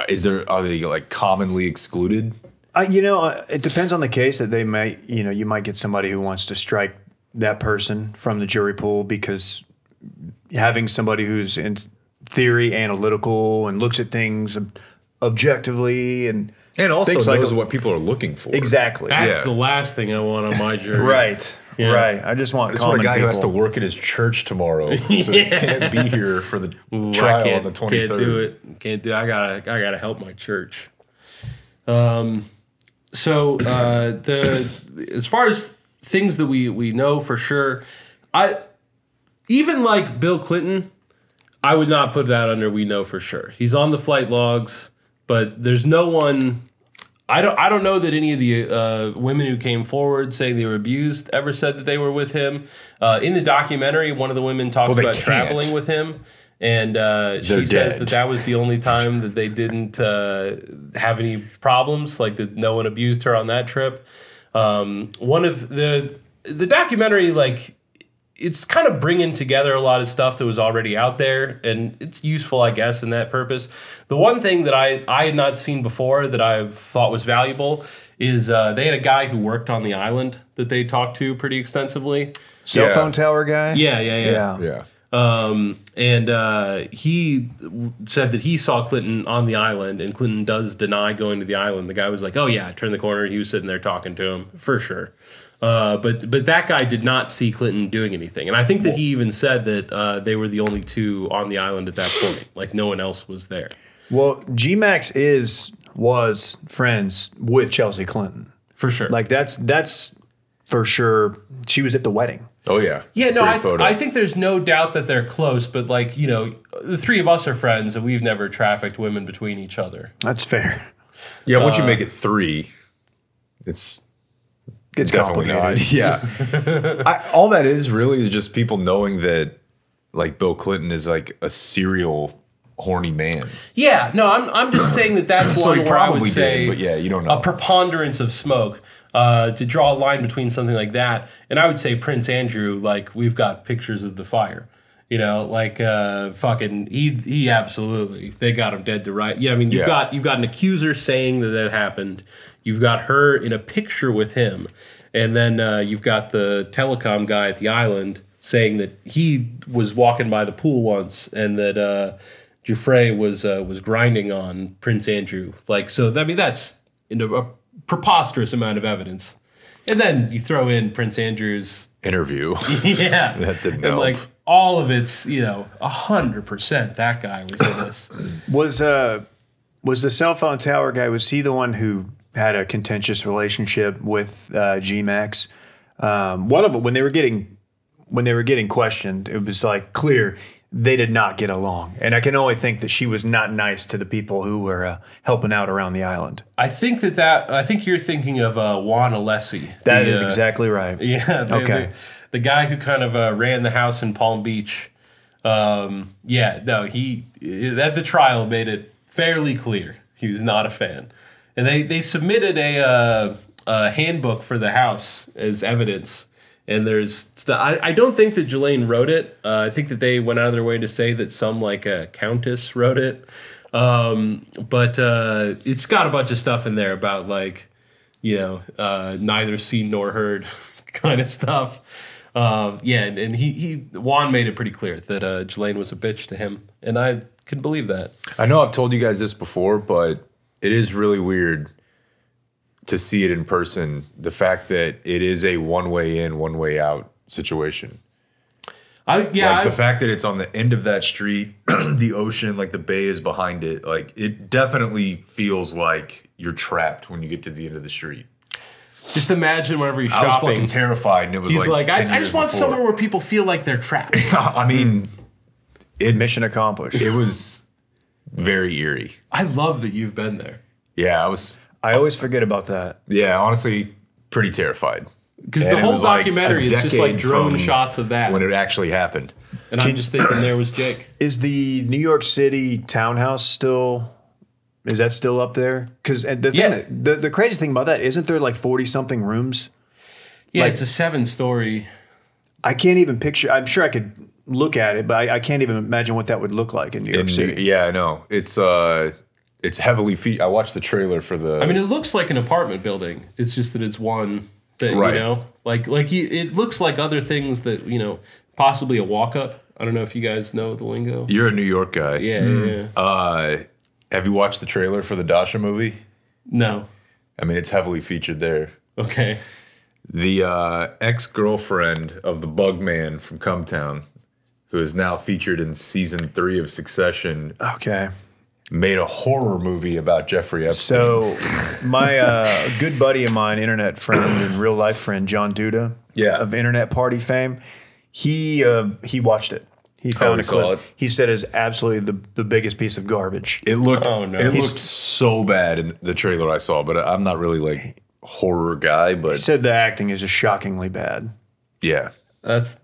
is there are they like commonly excluded? I, you know, uh, it depends on the case that they might, you know, you might get somebody who wants to strike that person from the jury pool because having somebody who's in theory, analytical, and looks at things ob- objectively and And also Things knows like- what people are looking for. exactly. That's Yeah. the last thing I want on my [laughs] journey. Right. Yeah. Right. I just want This is for a guy who has to work at his church tomorrow, so he [laughs] can't be here for the Ooh, I trial can't, on the twenty Can't do it. Can't do. I gotta. I gotta help my church. Um, so uh, the as far as things that we we know for sure, I even like Bill Clinton, I would not put that under we know for sure. He's on the flight logs, but there's no one. I don't. I don't know that any of the uh, women who came forward saying they were abused ever said that they were with him. Uh, in the documentary, one of the women talks Well, about can't. traveling with him, and uh, she They're says that that was the only time that they didn't uh, have any problems. Like that, no one abused her on that trip. Um, one of the the documentary, like it's kind of bringing together a lot of stuff that was already out there and it's useful i guess in that purpose the one thing that i i had not seen before that i thought was valuable is uh, they had a guy who worked on the island that they talked to pretty extensively Cell Yeah. phone tower guy? yeah yeah yeah, Yeah. Yeah. Um, and uh, he said that he saw Clinton on the island, and Clinton does deny going to the island. The guy was like, "Oh yeah," turned the corner. He was sitting there talking to him for sure. Uh, but but that guy did not see Clinton doing anything, and I think that he even said that uh, they were the only two on the island at that point. Like no one else was there. Well, G-Max is was friends with Chelsea Clinton. For sure. Like that's that's for sure. She was at the wedding. Oh yeah. Yeah, no, I, photo. I think there's no doubt that they're close, but like, you know, the three of us are friends and we've never trafficked women between each other. That's fair. Yeah, once you uh, make it three, it's Gets definitely complicated. not. Yeah. [laughs] I, all that is really is just people knowing that like Bill Clinton is like a serial horny man. Yeah, no, I'm, I'm just saying that that's [coughs] So one he where I would probably say did, but yeah, you don't know. a preponderance of smoke uh, to draw a line between something like that. And I would say Prince Andrew, like we've got pictures of the fire. You know, like uh, fucking he he absolutely they got him dead to right. Yeah, I mean you've Yeah. got you've got an accuser saying that that happened. You've got her in a picture with him, and then uh, you've got the telecom guy at the island saying that he was walking by the pool once and that uh, Giuffre was uh, was grinding on Prince Andrew. Like so, I mean that's in a, a preposterous amount of evidence. And then you throw in Prince Andrew's Interview. [laughs] yeah, [laughs] That didn't and help. like all of it's you know a hundred percent that guy was in this. Was uh was the cell phone tower guy? Was he the one who had a contentious relationship with uh, G-Max? Um, one of them when they were getting when they were getting questioned, it was like clear they did not get along, and I can only think that she was not nice to the people who were uh, helping out around the island. I think that that I think you're thinking of uh, Juan Alessi. That the, is uh, exactly right. [laughs] Yeah. The, Okay. The guy who kind of uh, ran the house in Palm Beach. Um, yeah. No, he at the trial made it fairly clear he was not a fan, and they they submitted a, uh, a handbook for the house as evidence. And there's st- I, I don't think that Ghislaine wrote it. Uh, I think that they went out of their way to say that some like a countess wrote it. Um, but uh, it's got a bunch of stuff in there about like you know, uh, neither seen nor heard [laughs] kind of stuff. Um, yeah, and, and he, he Juan made it pretty clear that uh, Ghislaine was a bitch to him, and I can believe that. I know I've told you guys this before, but it is really weird to see it in person. The fact that it is a one way in, one way out situation. I yeah, like I, the fact that it's on the end of that street, [clears throat] the ocean, like the bay is behind it. Like it definitely feels like you're trapped when you get to the end of the street. Just imagine whenever he's I was fucking terrified, and it was He's like, like, 10 I, I just want before. somewhere where people feel like they're trapped. [laughs] I mean, it Mission accomplished. it was very eerie. I love that you've been there Yeah, I was. I always forget about that. Yeah, honestly, pretty terrified because the whole was like documentary is just like drone shots of that, when it actually happened. and I'm just thinking there was Jake. Is the New York City townhouse still? Is that still up there? Because the thing Yeah. that, the the crazy thing about that isn't there like forty something rooms? Yeah, Like- it's a seven story. I can't even picture. I'm sure I could look at it, but I, I can't even imagine what that would look like in New York In- City. yeah, I know. It's uh, it's heavily feet. I watched the trailer for the. I mean, it looks like an apartment building. It's just that it's one thing, Right. you know. Like, like you, it looks like other things that you know, possibly a walk up I don't know if you guys know the lingo. You're a New York guy. Yeah, yeah, yeah. Uh, have you watched the trailer for the Dasha movie? No. I mean, it's heavily featured there. Okay. The uh, ex girlfriend of the Bug Man from Cumtown, who is now featured in season three of Succession, Okay. made a horror movie about Jeffrey Epstein. So, my uh, good buddy of mine, internet friend and real life friend, John Duda, Yeah. of Internet Party fame, he uh, he watched it. He oh, found he a clip. it? He said it's absolutely the, the biggest piece of garbage. it looked Oh, no. it He's- looked so bad in the trailer I saw, but I'm not really like horror guy, But He said the acting is just shockingly bad. yeah. That's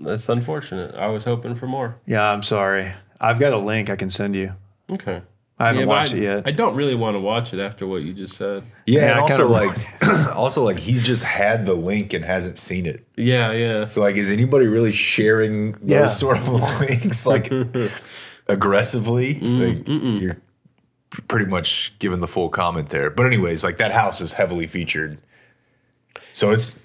that's unfortunate. I was hoping for more. Yeah, I'm sorry. I've got a link I can send you. Okay. I haven't but watched I, it yet. I don't really want to watch it after what you just said. Yeah, Yeah, and also like [clears throat] also like he's just had the link and hasn't seen it. Yeah, yeah. So like is anybody really sharing those Yeah. sort of [laughs] links like [laughs] aggressively? Mm, like you're pretty much giving the full comment there. But anyways, like that house is heavily featured. So it's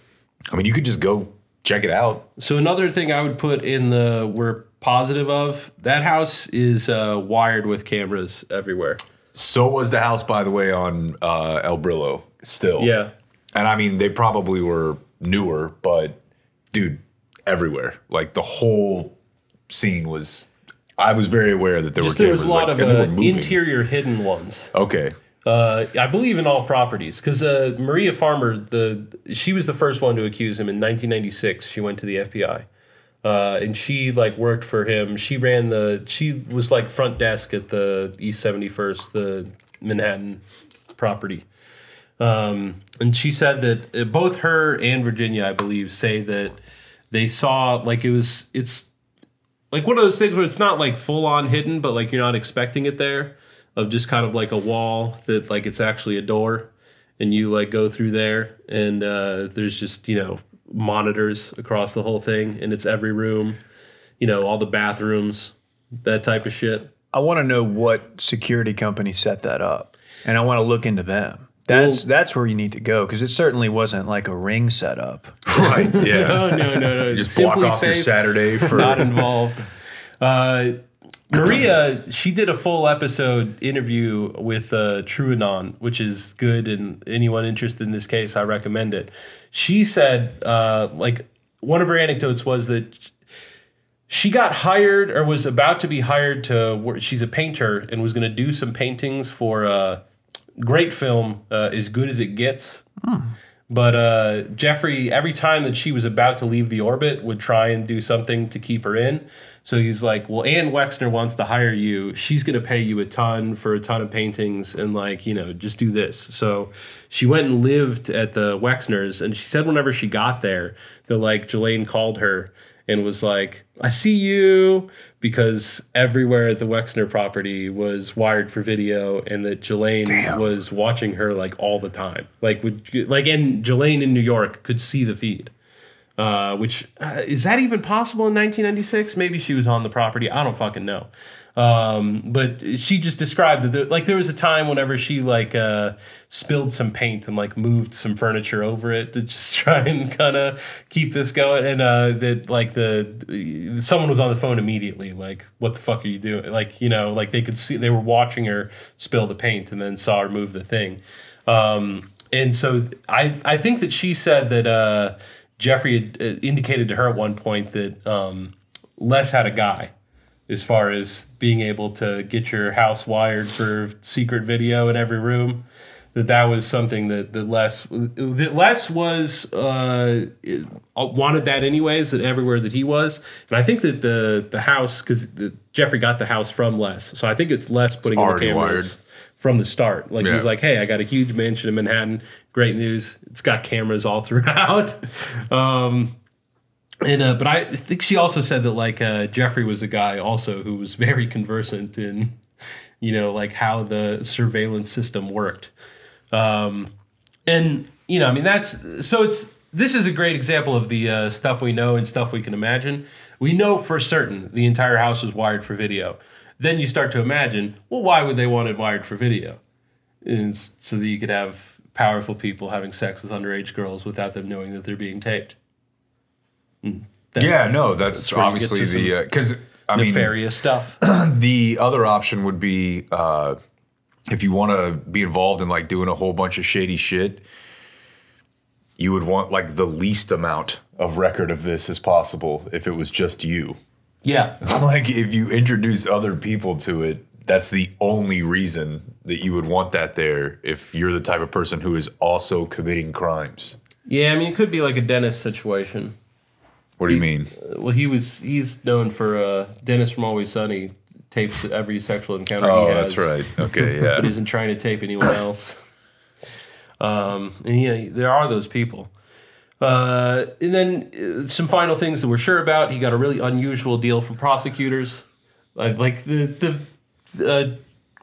I mean you could just go check it out. So another thing I would put in the we're positive of that house is uh, wired with cameras everywhere. So was the house by the way on uh El Brillo still. Yeah. And I mean they probably were newer, but dude, everywhere. Like the whole scene was I was very aware that there Just were there was a lot like, of uh, were interior hidden ones. Okay. Uh, I believe in all properties because uh, Maria Farmer, the she was the first one to accuse him in 1996. She went to the FBI, uh, and she like worked for him. She ran the she was like front desk at the East 71st, the Manhattan property. Um, and she said that uh, both her and Virginia, I believe, say that they saw like it was it's like one of those things where it's not like full on hidden, but like you're not expecting it there, of just kind of like a wall that like it's actually a door, and you like go through there, and uh, there's just you know monitors across the whole thing, and it's every room, you know, all the bathrooms, that type of shit. I want to know what security company set that up, and I want to look into them. That's that's where you need to go because it certainly wasn't like a ring setup. [laughs] Right. Yeah. [laughs] No, no, no, no. Just block Simply off your Saturday for not involved. [laughs] Uh, Maria, she did a full episode interview with uh, TrueAnon, which is good, and anyone interested in this case, I recommend it. She said, uh, like, one of her anecdotes was that she got hired or was about to be hired to work. She's a painter and was going to do some paintings for a great film, uh, As Good as It Gets. But uh, Jeffrey, every time that she was about to leave the orbit, would try and do something to keep her in. So he's like, "Well, Ann Wexner wants to hire you. She's going to pay you a ton for a ton of paintings, and like, you know, just do this." So she went and lived at the Wexners, and she said whenever she got there, that like Ghislaine called her and was like, "I see you," because everywhere at the Wexner property was wired for video, and that Ghislaine was watching her like all the time, like would like, and Ghislaine in New York could see the feed. Uh, which uh, is that even possible in 1996? Maybe she was on the property. I don't fucking know. Um, but she just described that there, like there was a time whenever she like uh, spilled some paint and like moved some furniture over it to [laughs] just try and kind of keep this going, and uh, that like the someone was on the phone immediately, like what the fuck are you doing? Like you know, like they could see they were watching her spill the paint and then saw her move the thing. Um, and so I I think that she said that uh, Jeffrey had uh, indicated to her at one point that um, Les had a guy as far as being able to get your house wired for secret video in every room. That that was something that that Les that Les was uh, wanted that anyways. That everywhere that he was, and I think that the the house because Jeffrey got the house from Les, so I think it's Les putting in the cameras wired. From the start. Like he's Yeah. like, "Hey, I got a huge mansion in Manhattan. Great news! It's got cameras all [laughs] throughout." um, and uh, but I think she also said that like uh, Jeffrey was a guy also who was very conversant in, you know, like how the surveillance system worked. Um, and you know, I mean, that's so it's this is a great example of the uh, stuff we know and stuff we can imagine. We know for certain the entire house was wired for video. Then you start to imagine, well, why would they want it wired for video? And so that you could have powerful people having sex with underage girls without them knowing that they're being taped. Then Yeah, no, that's, That's where you get obviously the because I mean nefarious stuff. [clears throat] the other option would be uh, if you want to be involved in like doing a whole bunch of shady shit, you would want like the least amount of record of this as possible if it was just you. Yeah, [laughs] like if you introduce other people to it, that's the only reason that you would want that there if you're the type of person who is also committing crimes. yeah. I mean, it could be like a Dennis situation. What do you mean? Well, he was he's known for uh, Dennis from Always Sunny tapes every sexual encounter Oh, he has. that's right. Okay, [laughs] But yeah. isn't trying to tape anyone else. [coughs] Um, and yeah, there are those people. Uh, and then uh, some final things that we're sure about. He got a really unusual deal from prosecutors. Like, like the the uh,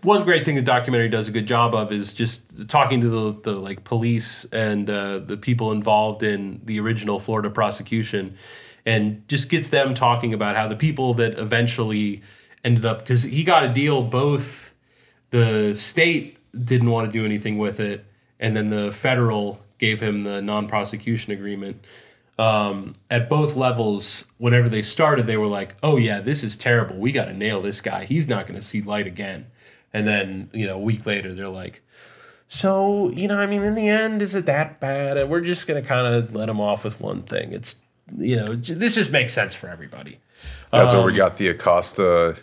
one great thing the documentary does a good job of is just talking to the, the like police and uh, the people involved in the original Florida prosecution, and just gets them talking about how the people that eventually ended up because he got a deal both the state didn't want to do anything with it, and then the federal gave him the non-prosecution agreement. Um, at both levels, whenever they started, they were like, "Oh yeah, this is terrible. We got to nail this guy. He's not going to see light again." And then you know, a week later, they're like, "So you know, I mean, in the end, is it that bad? We're just going to kind of let him off with one thing. It's you know, this just makes sense for everybody." That's where we got the Acosta.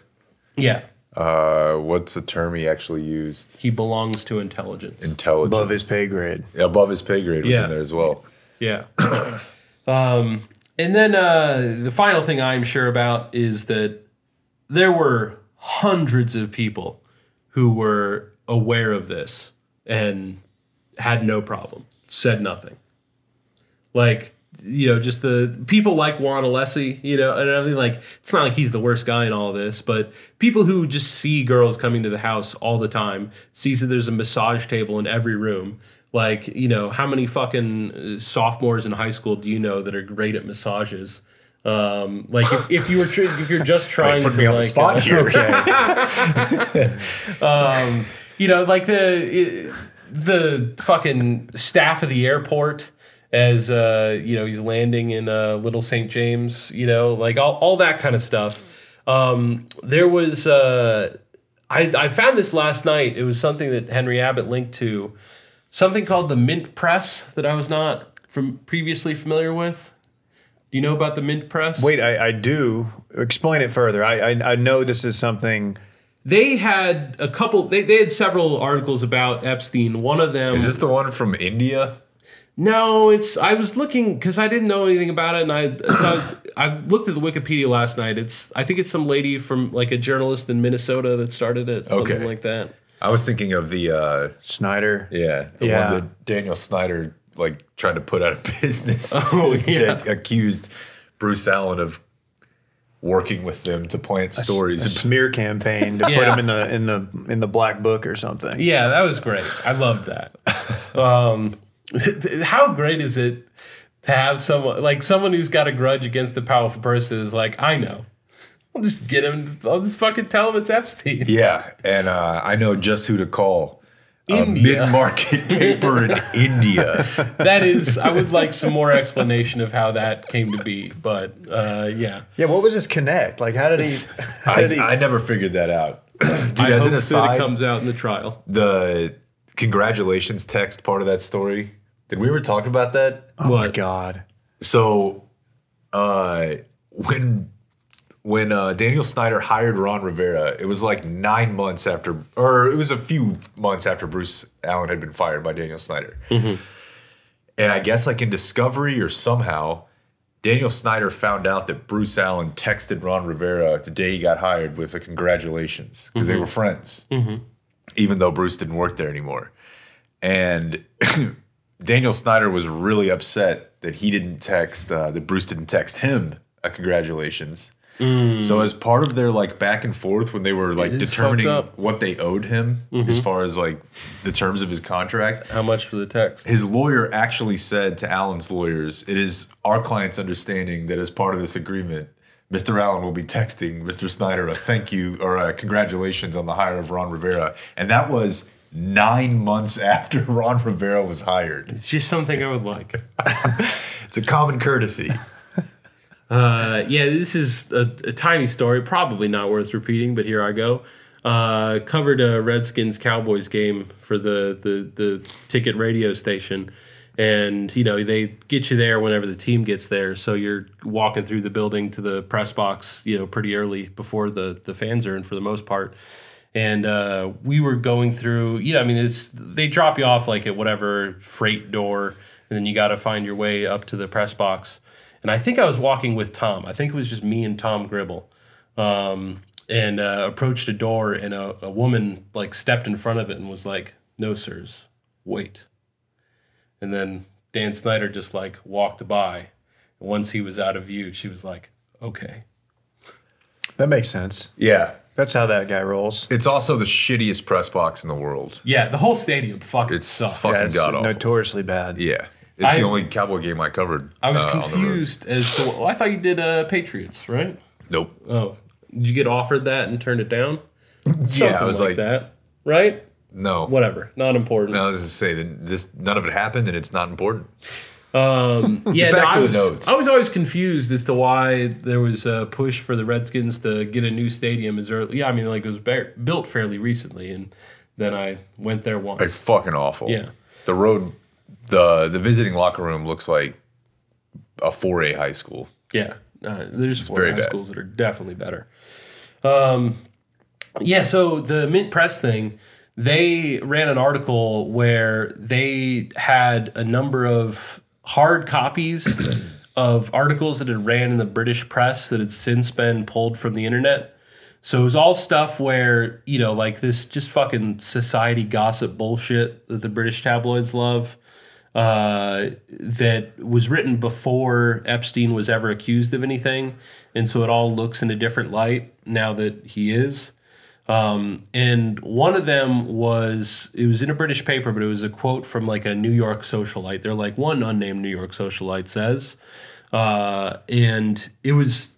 Yeah, Uh, what's the term he actually used? he belongs to intelligence. Intelligence. Above his pay grade. Yeah, above his pay grade was Yeah. in there as well. Yeah. um, and then uh, the final thing I'm sure about is that there were hundreds of people who were aware of this and had no problem, said nothing. Like, you know, just the people like Juan Alessi, you know, and I mean, like, it's not like he's the worst guy in all this, but people who just see girls coming to the house all the time, sees that there's a massage table in every room. Like, you know, how many fucking uh, sophomores in high school do you know that are great at massages? Um, like if, if you were tr- if you're just trying Put to me on like the spot uh, here. [laughs] you know, like the the fucking staff of the airport as uh, you know he's landing in uh, Little St. James. You know, like all all that kind of stuff. Um, there was uh, I I found this last night. It was something that Henry Abbott linked to something called the Mint Press that I was not from previously familiar with. Do you know about the Mint Press? Wait, I, I do. Explain it further. I, I I know this is something. They had a couple. They, they had several articles about Epstein. One of them. Is this the one from India? No, it's. I was looking because I didn't know anything about it, and I so I, I looked at the Wikipedia last night. It's. I think it's some lady from like a journalist in Minnesota that started it, something Okay. like that. I was thinking of the uh, Snyder. yeah, the Yeah. one that Daniel Snyder like tried to put out of [laughs] business. [laughs] Oh, yeah. that accused Bruce Allen of working with them to plant A stories. smear campaign to put Yeah. him in the in the in the black book or something. Yeah, that was great. I loved that. [laughs] Um, [laughs] how great is it to have someone like someone who's got a grudge against the powerful person is like, I know. I'll just get him. I'll just fucking tell him it's Epstein. [laughs] yeah, and uh, I know just who to call. A India. mid-market [laughs] paper in India. That is, I would like some more explanation of how that came to be. But uh, yeah, Yeah, what was his connect? Like, how did he? How I, did he? I never figured that out. [clears throat] Dude, I as hope an that aside, it comes out in the trial. the congratulations text part of that story. Did we ever talk about that? oh my What? god! So, uh, when when uh, Daniel Snyder hired Ron Rivera, it was like nine months after, or it was a few months after Bruce Allen had been fired by Daniel Snyder. And I guess like in Discovery or somehow, Daniel Snyder found out that Bruce Allen texted Ron Rivera the day he got hired with a congratulations because they were friends, even though Bruce didn't work there anymore. And [clears throat] Daniel Snyder was really upset that he didn't text, uh, that Bruce didn't text him a congratulations. So as part of their like back and forth when they were like determining what they owed him as far as like the terms of his contract, How much for the text? his lawyer actually said to Allen's lawyers, "It is our client's understanding that as part of this agreement, Mr. Allen will be texting Mr. Snyder a thank you or a congratulations on the hire of Ron Rivera," and that was nine months [laughs] after Ron Rivera was hired. It's just something I would like. [laughs] It's a common courtesy. Uh, yeah, this is a, a tiny story, probably not worth repeating, but here I go. Uh, covered a Redskins Cowboys game for the, the the ticket radio station, and you know they get you there whenever the team gets there. So you're walking through the building to the press box, you know, pretty early before the the fans are in for the most part. And uh, we were going through, you know, I mean, it's they drop you off like at whatever freight door, and then you got to find your way up to the press box. And I think I was walking with Tom. I think it was just me and Tom Gribble. Um, and uh, approached a door, and a, a woman like stepped in front of it and was like, "No, sirs, wait." And then Dan Snyder just like walked by. And once he was out of view, she was like, "Okay." That makes sense. Yeah. That's how that guy rolls. It's also the shittiest press box in the world. Yeah, the whole stadium fucking It's sucks. fucking That's god awful. notoriously bad. Yeah. It's I- the only cowboy game I covered. I was uh, on the road. confused as to. Well, I thought you did uh, Patriots, right? Nope. Oh, did you get offered that and turned it down? yeah, I was like, that, right? no. Whatever, not important. I was just say that this none of it happened and it's not important. Um, [laughs] yeah, back no, to I the was, notes. I was always confused as to why there was a push for the Redskins to get a new stadium as early. Yeah, I mean, like it was built fairly recently, and then I went there once. It's fucking awful. Yeah. The road the the visiting locker room looks like a 4A high school. Yeah, uh, there's four very high bad. schools that are definitely better. Um, yeah, so the Mint Press thing, they ran an article where they had a number of hard copies of articles that had ran in the British press that had since been pulled from the internet. So it was all stuff where, you know, like this just fucking society gossip bullshit that the British tabloids love uh, that was written before Epstein was ever accused of anything. And so it all looks in a different light now that he is. Um, and one of them was, it was in a British paper, but it was a quote from like a New York socialite. They're like, one unnamed New York socialite says, uh, and it was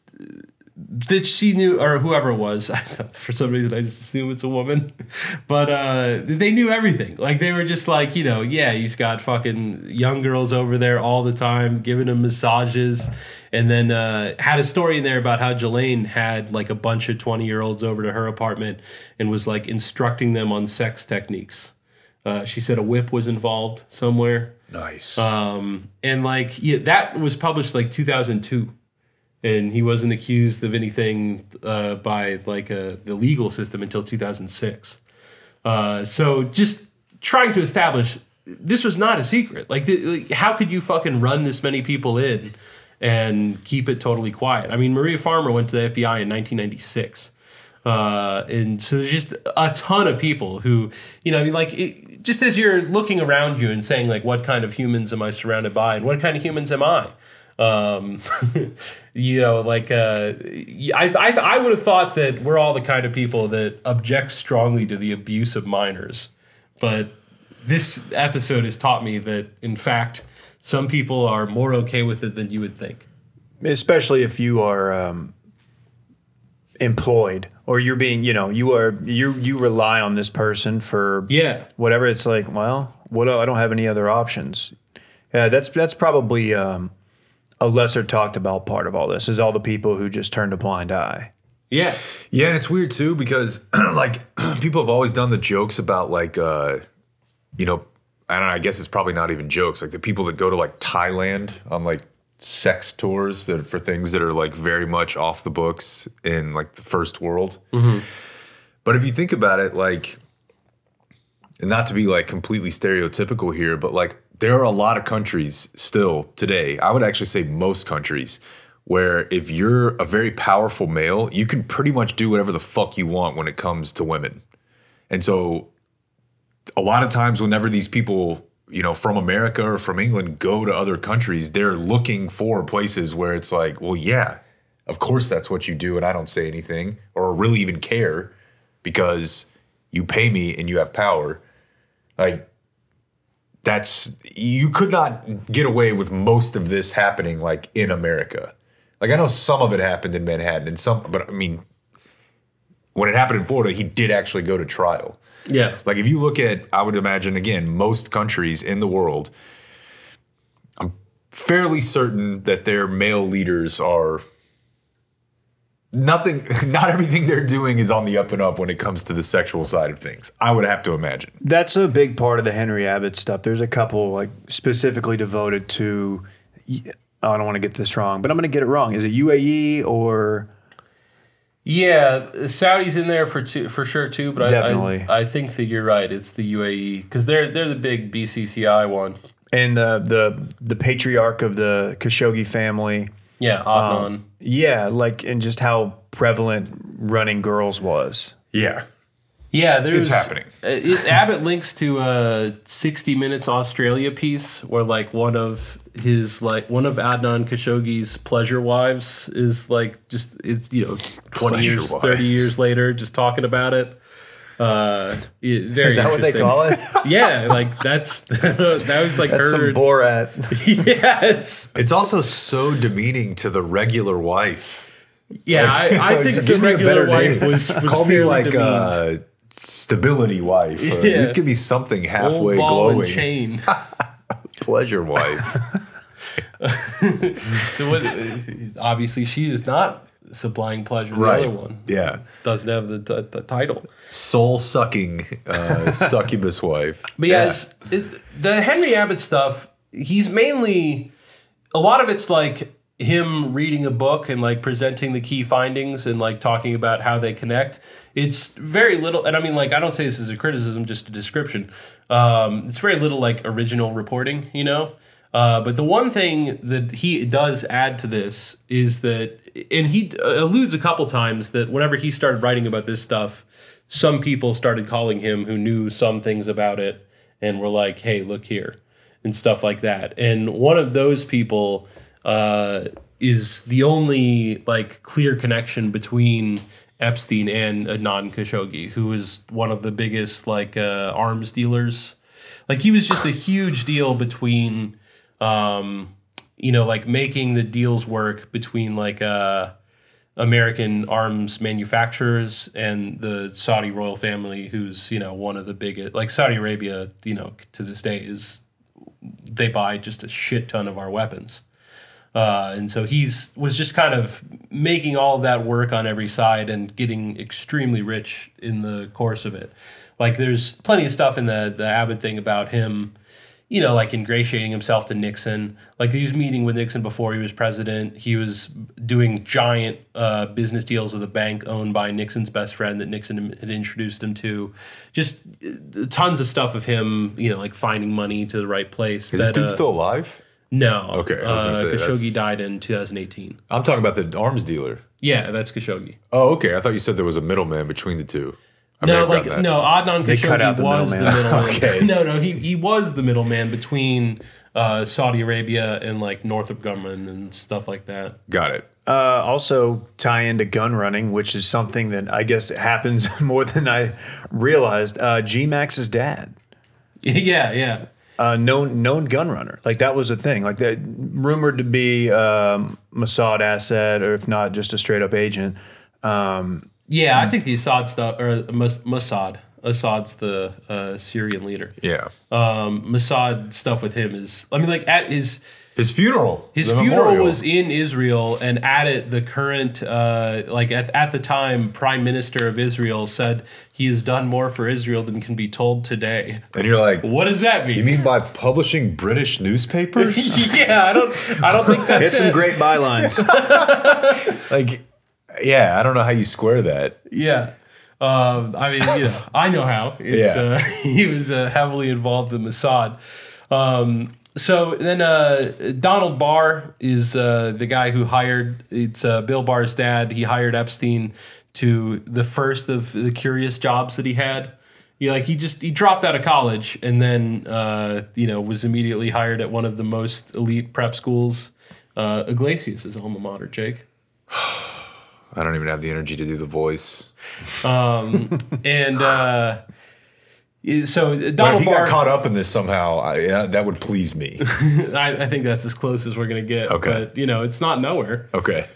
that she knew or whoever it was [laughs] for some reason i just assume it's a woman [laughs] but uh they knew everything. Like they were just like you know yeah he's got fucking young girls over there all the time giving him massages and then uh had a story in there about how Ghislaine had like a bunch of 20 year olds over to her apartment and was like instructing them on sex techniques uh, she said a whip was involved somewhere Nice. um, and like yeah, that was published like 2002, and he wasn't accused of anything uh, by like uh, the legal system until 2006. Uh, so just trying to establish this was not a secret. Like, th- like, how could you fucking run this many people in and keep it totally quiet? I mean, Maria Farmer went to the FBI in 1996. Uh, and so there's just a ton of people who, you know, I mean, like, it, just as you're looking around you and saying, like, what kind of humans am I surrounded by, and what kind of humans am I? Um, [laughs] you know, like, uh, I, I, I would have thought that we're all the kind of people that object strongly to the abuse of minors, but this episode has taught me that, in fact, some people are more okay with it than you would think. especially if you are um, employed or you're being you know you are you you rely on this person for Yeah. whatever it's like well what i don't have any other options yeah that's that's probably um, a lesser talked about part of all this is all the people who just turned a blind eye Yeah. Yeah, and it's weird too because [clears throat] like [clears throat] people have always done the jokes about like uh you know, I don't know, I guess it's probably not even jokes, like the people that go to like Thailand on like sex tours that for things that are like very much off the books in like the first world. Mm-hmm. But if you think about it, like and not to be like completely stereotypical here, but like there are a lot of countries still today. I would actually say most countries where if you're a very powerful male, you can pretty much do whatever the fuck you want when it comes to women. And so a lot of times whenever these people, you know, from America or from England go to other countries, they're looking for places where it's like, well, yeah, of course that's what you do and I don't say anything or really even care because you pay me and you have power. Like that's you could not get away with most of this happening like in America. Like I know some of it happened in Manhattan and some but I mean when it happened in Florida, he did actually go to trial. Yeah. Like if you look at I would imagine again most countries in the world I'm fairly certain that their male leaders are nothing [laughs] not everything they're doing is on the up and up when it comes to the sexual side of things i would have to imagine That's a big part of the Henry Abbott stuff. There's a couple like specifically devoted to. I don't want to get this wrong, but I'm going to get it wrong. Is it UAE or Yeah, Saudi's in there for two, for sure too. But I- Definitely. I, I think that you're right. It's the UAE because they're they're the big BCCI one. and the the the patriarch of the Khashoggi family? Yeah, Adnan. Yeah, like and just how prevalent running girls was. yeah Yeah, there's happening. uh, It, Abbott links to a 60 Minutes Australia piece where like one of his like one of Adnan Khashoggi's pleasure wives is like just it's you know 20 Pleasure years, wife. 30 years later, just talking about it. Uh, it- very Is that what they call it? [laughs] Yeah, like that's [laughs] that was like That's some her. Borat. [laughs] yes. it's also so demeaning to the regular wife Yeah, I, I think Just the give me a regular better wife name. was, was call me like demeaned. uh stability wife or at Yeah. least give me something Old halfway ball and glowing chain. pleasure wife [laughs] So what, obviously, she is not supplying pleasure. The other one yeah doesn't have the, the, the title. soul sucking uh, [laughs] succubus wife. But yeah, yes, it, the Henry Abbott stuff, he's mainly a lot of it's like him reading a book and like presenting the key findings and like talking about how they connect. It's very little, and I mean, like, I don't say this as a criticism, just a description. Um, it's very little like original reporting, you know. Uh, but the one thing that he does add to this is that, and he alludes a couple times that whenever he started writing about this stuff, some people started calling him who knew some things about it and were like, hey, look here, and stuff like that. And one of those people uh, is the only like clear connection between Epstein and Adnan Khashoggi, who was one of the biggest like uh, arms dealers. Like he was just a huge deal between, um, you know, like making the deals work between like uh, American arms manufacturers and the Saudi royal family, who's you know one of the biggest. Like Saudi Arabia, you know, to this day is they buy just a shit ton of our weapons. Uh, and so he's was just kind of making all of that work on every side and getting extremely rich in the course of it. Like there's plenty of stuff in the the Abbott thing about him, you know, like ingratiating himself to Nixon. Like he was meeting with Nixon before he was president. He was doing giant uh, business deals with a bank owned by Nixon's best friend that Nixon had introduced him to. Just uh, tons of stuff of him, you know, like finding money to the right place. is this dude uh, still alive? no. Okay, I was gonna uh, say, Khashoggi died in 2018. I'm talking about the arms dealer. Yeah, that's Khashoggi. Oh, okay. I thought you said there was a middleman between the two. I No, like no, Adnan They Khashoggi the was the middleman. middleman. Okay. [laughs] No, no, he, he was the middleman between uh, Saudi Arabia and like Northrop Grumman and stuff like that. Got it. Uh, also tie into gun running, which is something that I guess happens [laughs] more than I realized. Uh, G Max's dad, [laughs] yeah, yeah. uh, known known gun runner, like that was a thing, like that rumored to be um, Mossad asset, or if not, just a straight up agent. Um, Yeah, I think the Assad stuff or Mossad. Assad's the uh, Syrian leader. Yeah. Um, Mossad stuff with him is, I mean, like at his His funeral. His funeral memorial. was in Israel, and at it, the current, uh, like at, at the time, Prime Minister of Israel said he has done more for Israel than can be told today. And you're like, What does that mean? you mean by publishing British newspapers? [laughs] yeah, I don't, I don't think [laughs] that's Hit some it. great bylines. [laughs] like, yeah, I don't know how you square that. Yeah. Um, I mean, you know, I know how. [laughs] It's, Yeah. uh, [laughs] he was uh, heavily involved in Mossad. Um, so then uh, Donald Barr is uh, the guy who hired, it's uh, Bill Barr's dad. He hired Epstein to the first of the curious jobs that he had. Yeah, like he just he dropped out of college and then uh, you know was immediately hired at one of the most elite prep schools. Uh, Iglesias is alma mater, Jake. [sighs] [sighs] [sighs] I don't even have the energy to do the voice. [laughs] and uh, so But if Donald he Barr, got caught up in this somehow, I, yeah, that would please me. [laughs] I, I think that's as close as we're gonna get. Okay. but you know, it's not nowhere. Okay.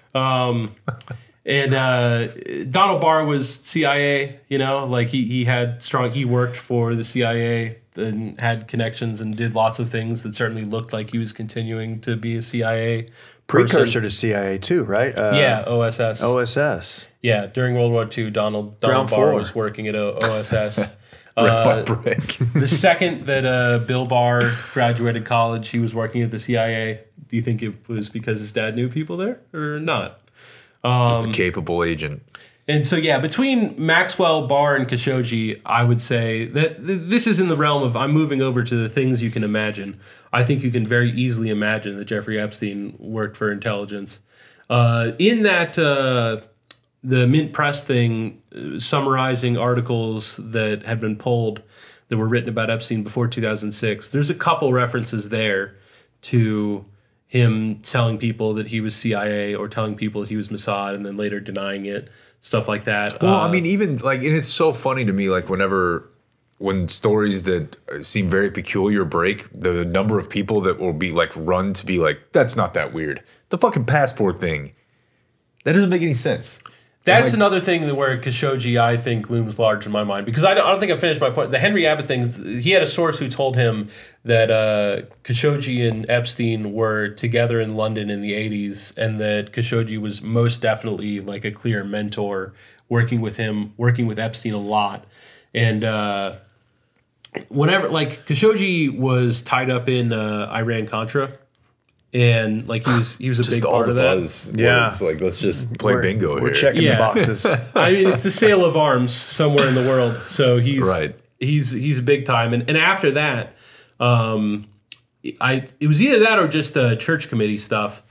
and uh, Donald Barr was CIA. You know, like he he had strong. He worked for the CIA and had connections and did lots of things that certainly looked like he was continuing to be a CIA. Precursor to CIA too, right? Uh, Yeah, OSS. OSS. Yeah, during World War II, Donald Ground Donald Barr floor. was working at [laughs] O- OSS. brick Uh, by brick. the [laughs] second that uh, Bill Barr graduated college, he was working at the CIA. Do you think it was because his dad knew people there or not? Just a capable agent. And so, yeah, between Maxwell, Barr, and Khashoggi, I would say that th- this is in the realm of I'm moving over to the things you can imagine. I think you can very easily imagine that Jeffrey Epstein worked for intelligence. Uh, in that, uh, the Mint Press thing, uh, summarizing articles that had been pulled that were written about Epstein before 2006, there's a couple references there to him telling people that he was CIA or telling people that he was Mossad and then later denying it, stuff like that. Well, Uh, I mean, even like, and it's so funny to me, like, whenever when stories that seem very peculiar break, the number of people that will be like run to be like, that's not that weird. The fucking passport thing. That doesn't make any sense. That's like- another thing where Khashoggi, I think, looms large in my mind because I don't, I don't think I finished my point. The Henry Abbott thing, he had a source who told him that uh, Khashoggi and Epstein were together in London in the 80s and that Khashoggi was most definitely like a clear mentor working with him, working with Epstein a lot. And uh, whenever, like, Khashoggi was tied up in uh, Iran Contra. And like he was, he was a Just big all part the of that. buzz. Yeah. words. Like, let's just play We're- bingo We're here. checking Yeah. the boxes. [laughs] [laughs] I mean, it's the sale of arms somewhere in the world. So he's Right. He's he's big time, and and after that, um, I it was either that or just the church committee stuff.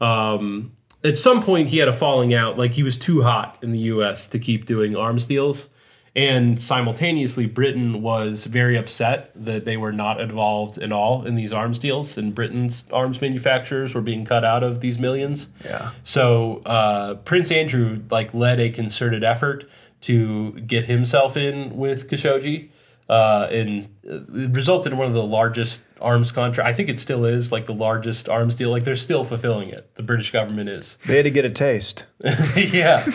Um, at some point, he had a falling out. Like he was too hot in the U.S. to keep doing arms deals, and simultaneously, Britain was very upset that they were not involved at all in these arms deals, and Britain's arms manufacturers were being cut out of these millions. Yeah. So uh, Prince Andrew like led a concerted effort to get himself in with Khashoggi, uh, and it resulted in one of the largest arms contract. I think it still is like the largest arms deal. Like they're still fulfilling it. The British government is. They had to get a taste. [laughs] yeah.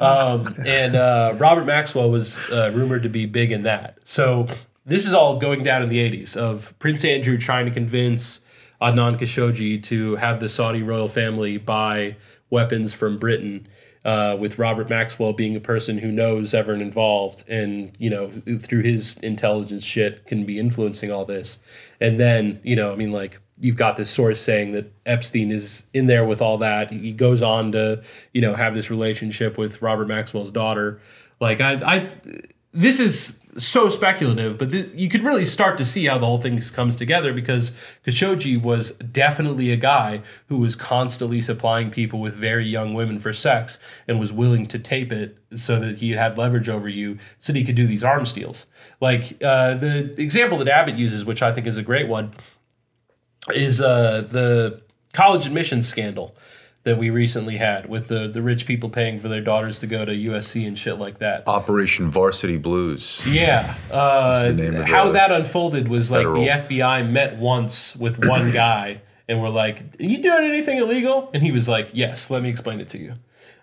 Um, and uh, Robert Maxwell was uh, rumored to be big in that. So this is all going down in the 80s of Prince Andrew trying to convince Adnan Khashoggi to have the Saudi royal family buy weapons from Britain. Uh, with Robert Maxwell being a person who knows everyone involved and, you know, through his intelligence shit can be influencing all this. And then, you know, I mean, like, you've got this source saying that Epstein is in there with all that. He goes on to, you know, have this relationship with Robert Maxwell's daughter. Like I, I this is so speculative, but th- you could really start to see how the whole thing comes together because Khashoggi was definitely a guy who was constantly supplying people with very young women for sex and was willing to tape it so that he had leverage over you so that he could do these arms deals. Like uh, the example that Abbott uses, which I think is a great one, is uh, the college admissions scandal that we recently had with the, the rich people paying for their daughters to go to USC and shit like that. Operation Varsity Blues. Yeah. Uh, the name of how that unfolded was federal- like the FBI met once with one [clears throat] guy and were like, Are you doing anything illegal? And he was like, Yes, let me explain it to you.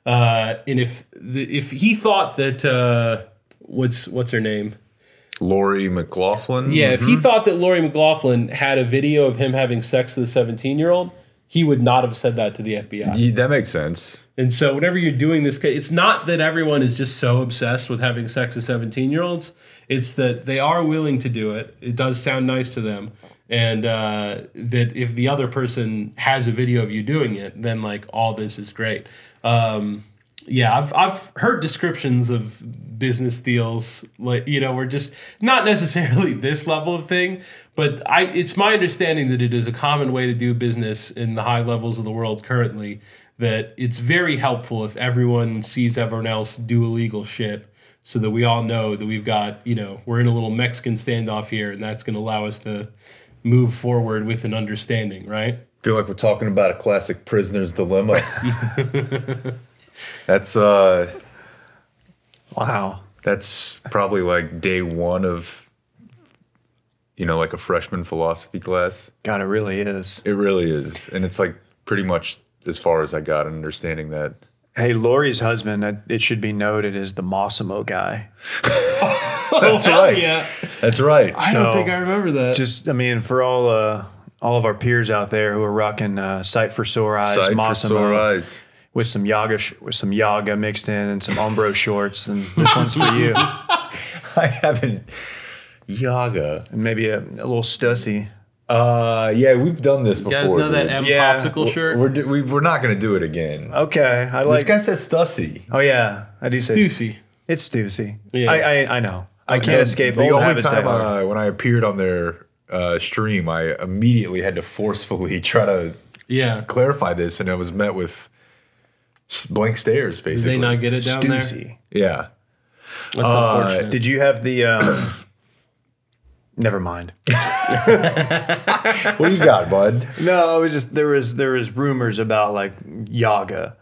Uh, and if the, if he thought that uh, what's what's her name? Lori McLaughlin. Yeah, if he thought that Lori McLaughlin had a video of him having sex with a 17 year old, he would not have said that to the FBI. Yeah, that makes sense. And so, whenever you're doing this, it's not that everyone is just so obsessed with having sex with 17 year olds. It's that they are willing to do it. It does sound nice to them. And uh, that if the other person has a video of you doing it, then like all this is great. Um, yeah, I've, I've heard descriptions of business deals like you know we're just not necessarily [laughs] this level of thing but i it's my understanding that it is a common way to do business in the high levels of the world currently that it's very helpful if everyone sees everyone else do illegal shit so that we all know that we've got you know we're in a little mexican standoff here and that's going to allow us to move forward with an understanding right feel like we're talking about a classic prisoner's dilemma. [laughs] [laughs] that's uh Wow. that's probably like day one of you know, like a freshman philosophy class. God, it really is. It really is. And it's like pretty much as far as I got in understanding that. Hey, Lori's husband, it should be noted, is the Mossimo guy. [laughs] That's Hell right. yeah. That's right. I don't think I remember that. Just, I mean, for all uh, all of our peers out there who are rocking uh, Sight for Sore Eyes, Sight for Mossimo, sore eyes. With some yaga, sh- with some yaga mixed in and some Umbro shorts, and this one's for you. [laughs] I haven't. Yaga. And maybe a, a little stussy. Uh, yeah, we've done this before. you before. guys know that dude. M Yeah. popsicle shirt? We're, do- we, we're not going to do it again. Okay, I like. this like. guy says Stussy. oh yeah, I do say Stussy. It's Stussy. Yeah. I, I I know. I can't And escape The old only habits die time hard. uh, when I appeared on their uh, stream, I immediately had to forcefully [laughs] try to Yeah. clarify this, and I was met with s- blank stares. Did Basically, they not get it down there? Yeah. That's Uh, unfortunate. Did you have the? Um, [coughs] never mind. [laughs] [laughs] What do you got, bud? No, it was just there was there was rumors about like yaga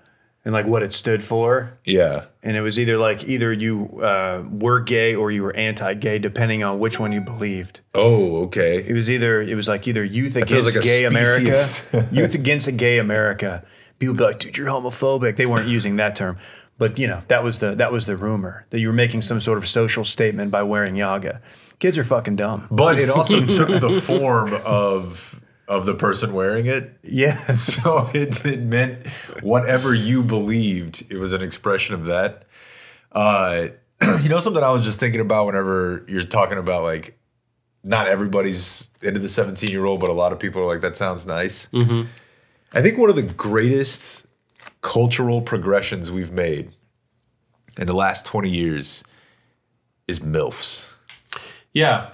and like what it stood for, Yeah. and it was either like either you uh, were gay or you were anti-gay, depending on which one you believed. Oh, okay. It was either it was like either youth against like gay America, [laughs] youth against a gay America. People be like, dude, you're homophobic. They weren't using that term, but you know that was the that was the rumor that you were making some sort of social statement by wearing yaga. Kids are fucking dumb. But it also took the form of of the person wearing it. Yeah. [laughs] So it, it meant whatever you believed, it was an expression of that. Uh, [clears throat] you know, something I was just thinking about whenever you're talking about like, not everybody's into the 17 year old, but a lot of people are like, that sounds nice. Mm-hmm. I think one of the greatest cultural progressions we've made in the last 20 years is MILFs. yeah.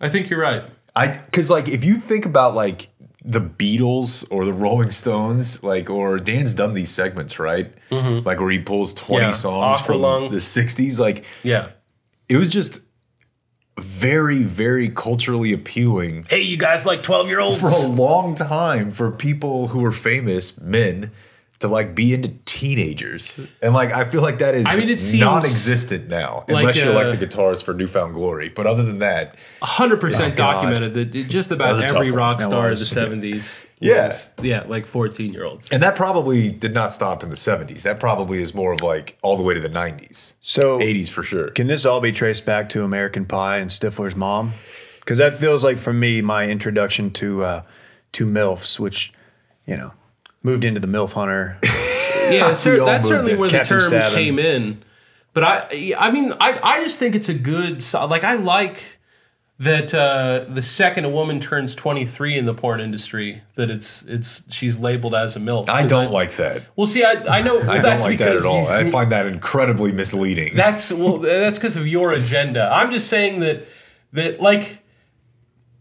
I think you're right. I because like if you think about like the Beatles or the Rolling Stones, like or Dan's done these segments, right? Mm-hmm. Like where he pulls twenty Yeah. songs Aqualung. from the '60s. Like Yeah. it was just very, very culturally appealing Hey, you guys like 12 year olds? for a long time for people who were famous men to like be into teenagers, and like I feel like that is I mean, it seems non-existent now, like, unless you're uh, like the guitarist for New Found Glory. But other than that, 100% documented that it- just about was a tough every one. rock That star of was. the 70s. Yeah. was- yeah, like 14 year olds. And that probably did not stop in the 70s. That probably is more of like all the way to the 90s. So 80s for sure. Can this all be traced back to American Pie and Stifler's mom? Because that feels like for me my introduction to uh, to milfs, which you know moved into the milf hunter. [laughs] Yeah, cer- that's certainly it. where Captain the term Stabbin. came in. But I, I mean, I, I just think it's a good, like, I like that uh, the second a woman turns 23 in the porn industry, that it's, it's, she's labeled as a MILF. i don't like that. Well, see, I, I know [laughs] I that's don't like that at all. you- I find that incredibly misleading. That's well, that's because of your agenda. I'm just saying that that like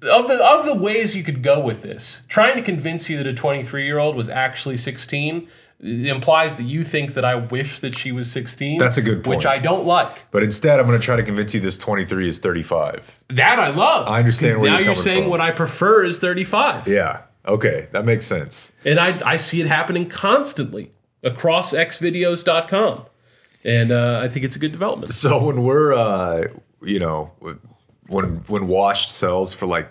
of the of the ways you could go with this, trying to convince you that a 23 year old was actually 16 implies that you think that I wish that she was 16. That's a good point. Which I don't like. but instead, I'm going to try to convince you this 23 is 35. That I love. I understand where now you're you're saying from. what I prefer is 35. Yeah. Okay. That makes sense. And I, I see it happening constantly across xvideos.com. And uh, I think it's a good development. So when we're, uh, you know, when when Washed sells for like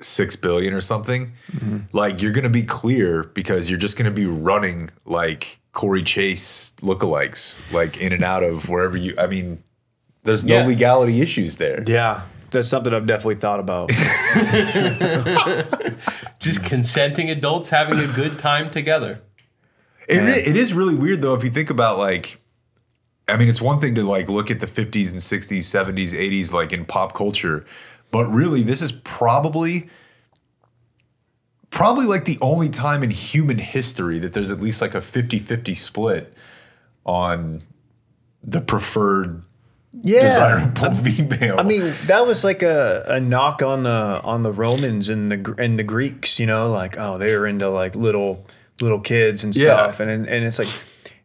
six billion or something, mm-hmm. like you're gonna be clear because you're just gonna be running like Cory Chase lookalikes, like in and out of wherever you. I mean, there's no Yeah. legality issues there. yeah, that's something I've definitely thought about. [laughs] Just consenting adults having a good time together. It, re- it is really weird though if you think about like I mean it's one thing to like look at the 50s and 60s, 70s, 80s like in pop culture, but really this is probably probably like the only time in human history that there's at least like a 50-50 split on the preferred desirable female. I mean, that was like a, a knock on the on the Romans and the and the Greeks. You know, like oh, they were into like little little kids and Yeah. stuff, and and it's like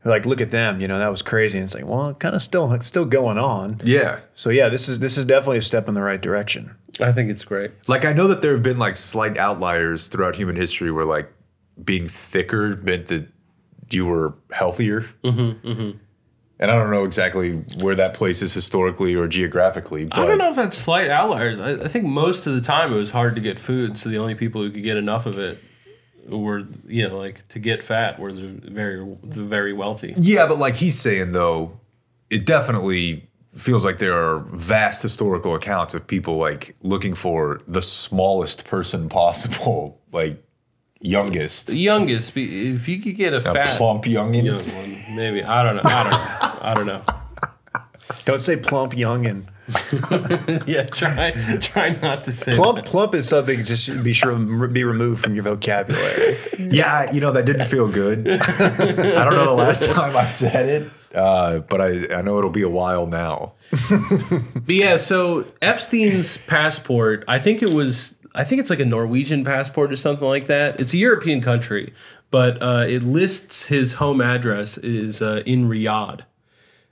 like look at them. You know, that was crazy. And it's like well, kind of still it's still going on. yeah. So yeah, this is this is definitely a step in the right direction. I think it's great. Like I know that there have been like slight outliers throughout human history where like being thicker meant that you were healthier. Mm-hmm, And I don't know exactly where that place is historically or geographically, but I don't know if that's slight outliers. I, I think most of the time it was hard to get food, so the only people who could get enough of it were you know like to get fat were the very the very wealthy. Yeah, but like he's saying though, it definitely feels like there are vast historical accounts of people like looking for the smallest person possible, [laughs] like youngest, The youngest, if you could get a, a fat plump youngin. young one, maybe I don't know. I don't know. I don't know. Don't say plump youngin. [laughs] Yeah, try try not to say Plump that. plump is something just be sure to be removed from your vocabulary. [laughs] Yeah, you know that didn't feel good. [laughs] I don't know the last time I said it, uh, but I I know it'll be a while now. But yeah, so Epstein's passport, I think it was, I think it's like a Norwegian passport or something like that. It's a European country, but uh, it lists his home address is uh, in Riyadh.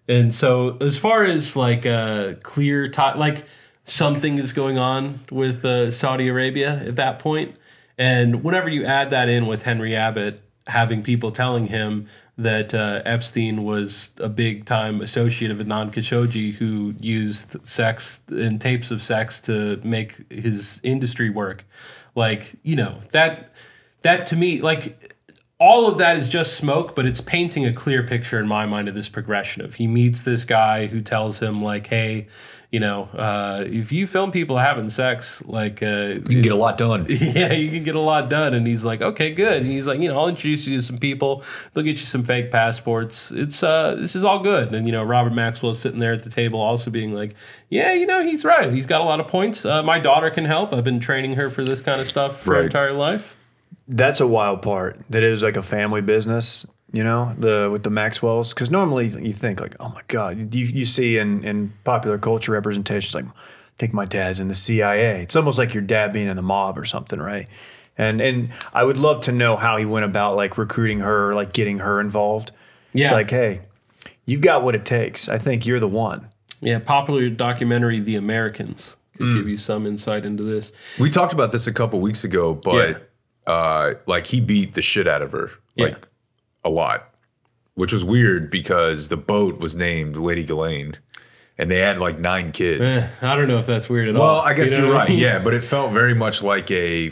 And so, as far as like uh, clear, like something is going on with uh, Saudi Arabia at that point, and whenever you add that in with Henry Abbott having people telling him that uh, Epstein was a big time associate of Adnan Khashoggi who used sex and tapes of sex to make his industry work, like you know that that to me like all of that is just smoke, but it's painting a clear picture in my mind of this progression of he meets this guy who tells him like, hey, you know, uh, if you film people having sex, like, uh, You can get a lot done. [laughs] yeah, you can get a lot done. And he's like, okay, good. And he's like, you know, I'll introduce you to some people. They'll get you some fake passports. It's uh, this is all good. And you know, Robert Maxwell is sitting there at the table, also being like, yeah, you know, he's right. He's got a lot of points. Uh, my daughter can help. I've been training her for this kind of stuff for her entire life. That's a wild part. That it was like a family business, you know, the with the Maxwells. Because normally you think like, oh my god, you you see in in popular culture representations like, I think my dad's in the CIA. It's almost like your dad being in the mob or something, right? And and I would love to know how he went about like recruiting her, like getting her involved. Yeah. It's like, hey, you've got what it takes. I think you're the one. Yeah, popular documentary The Americans could mm. give you some insight into this. We talked about this a couple weeks ago, but uh, like he beat the shit out of her, like Yeah. a lot, which was weird because the boat was named Lady Ghislaine, and they had like nine kids. Eh, I don't know if that's weird at all. Well, I guess You know you are what I right. mean? Yeah, [laughs] but it felt very much like a,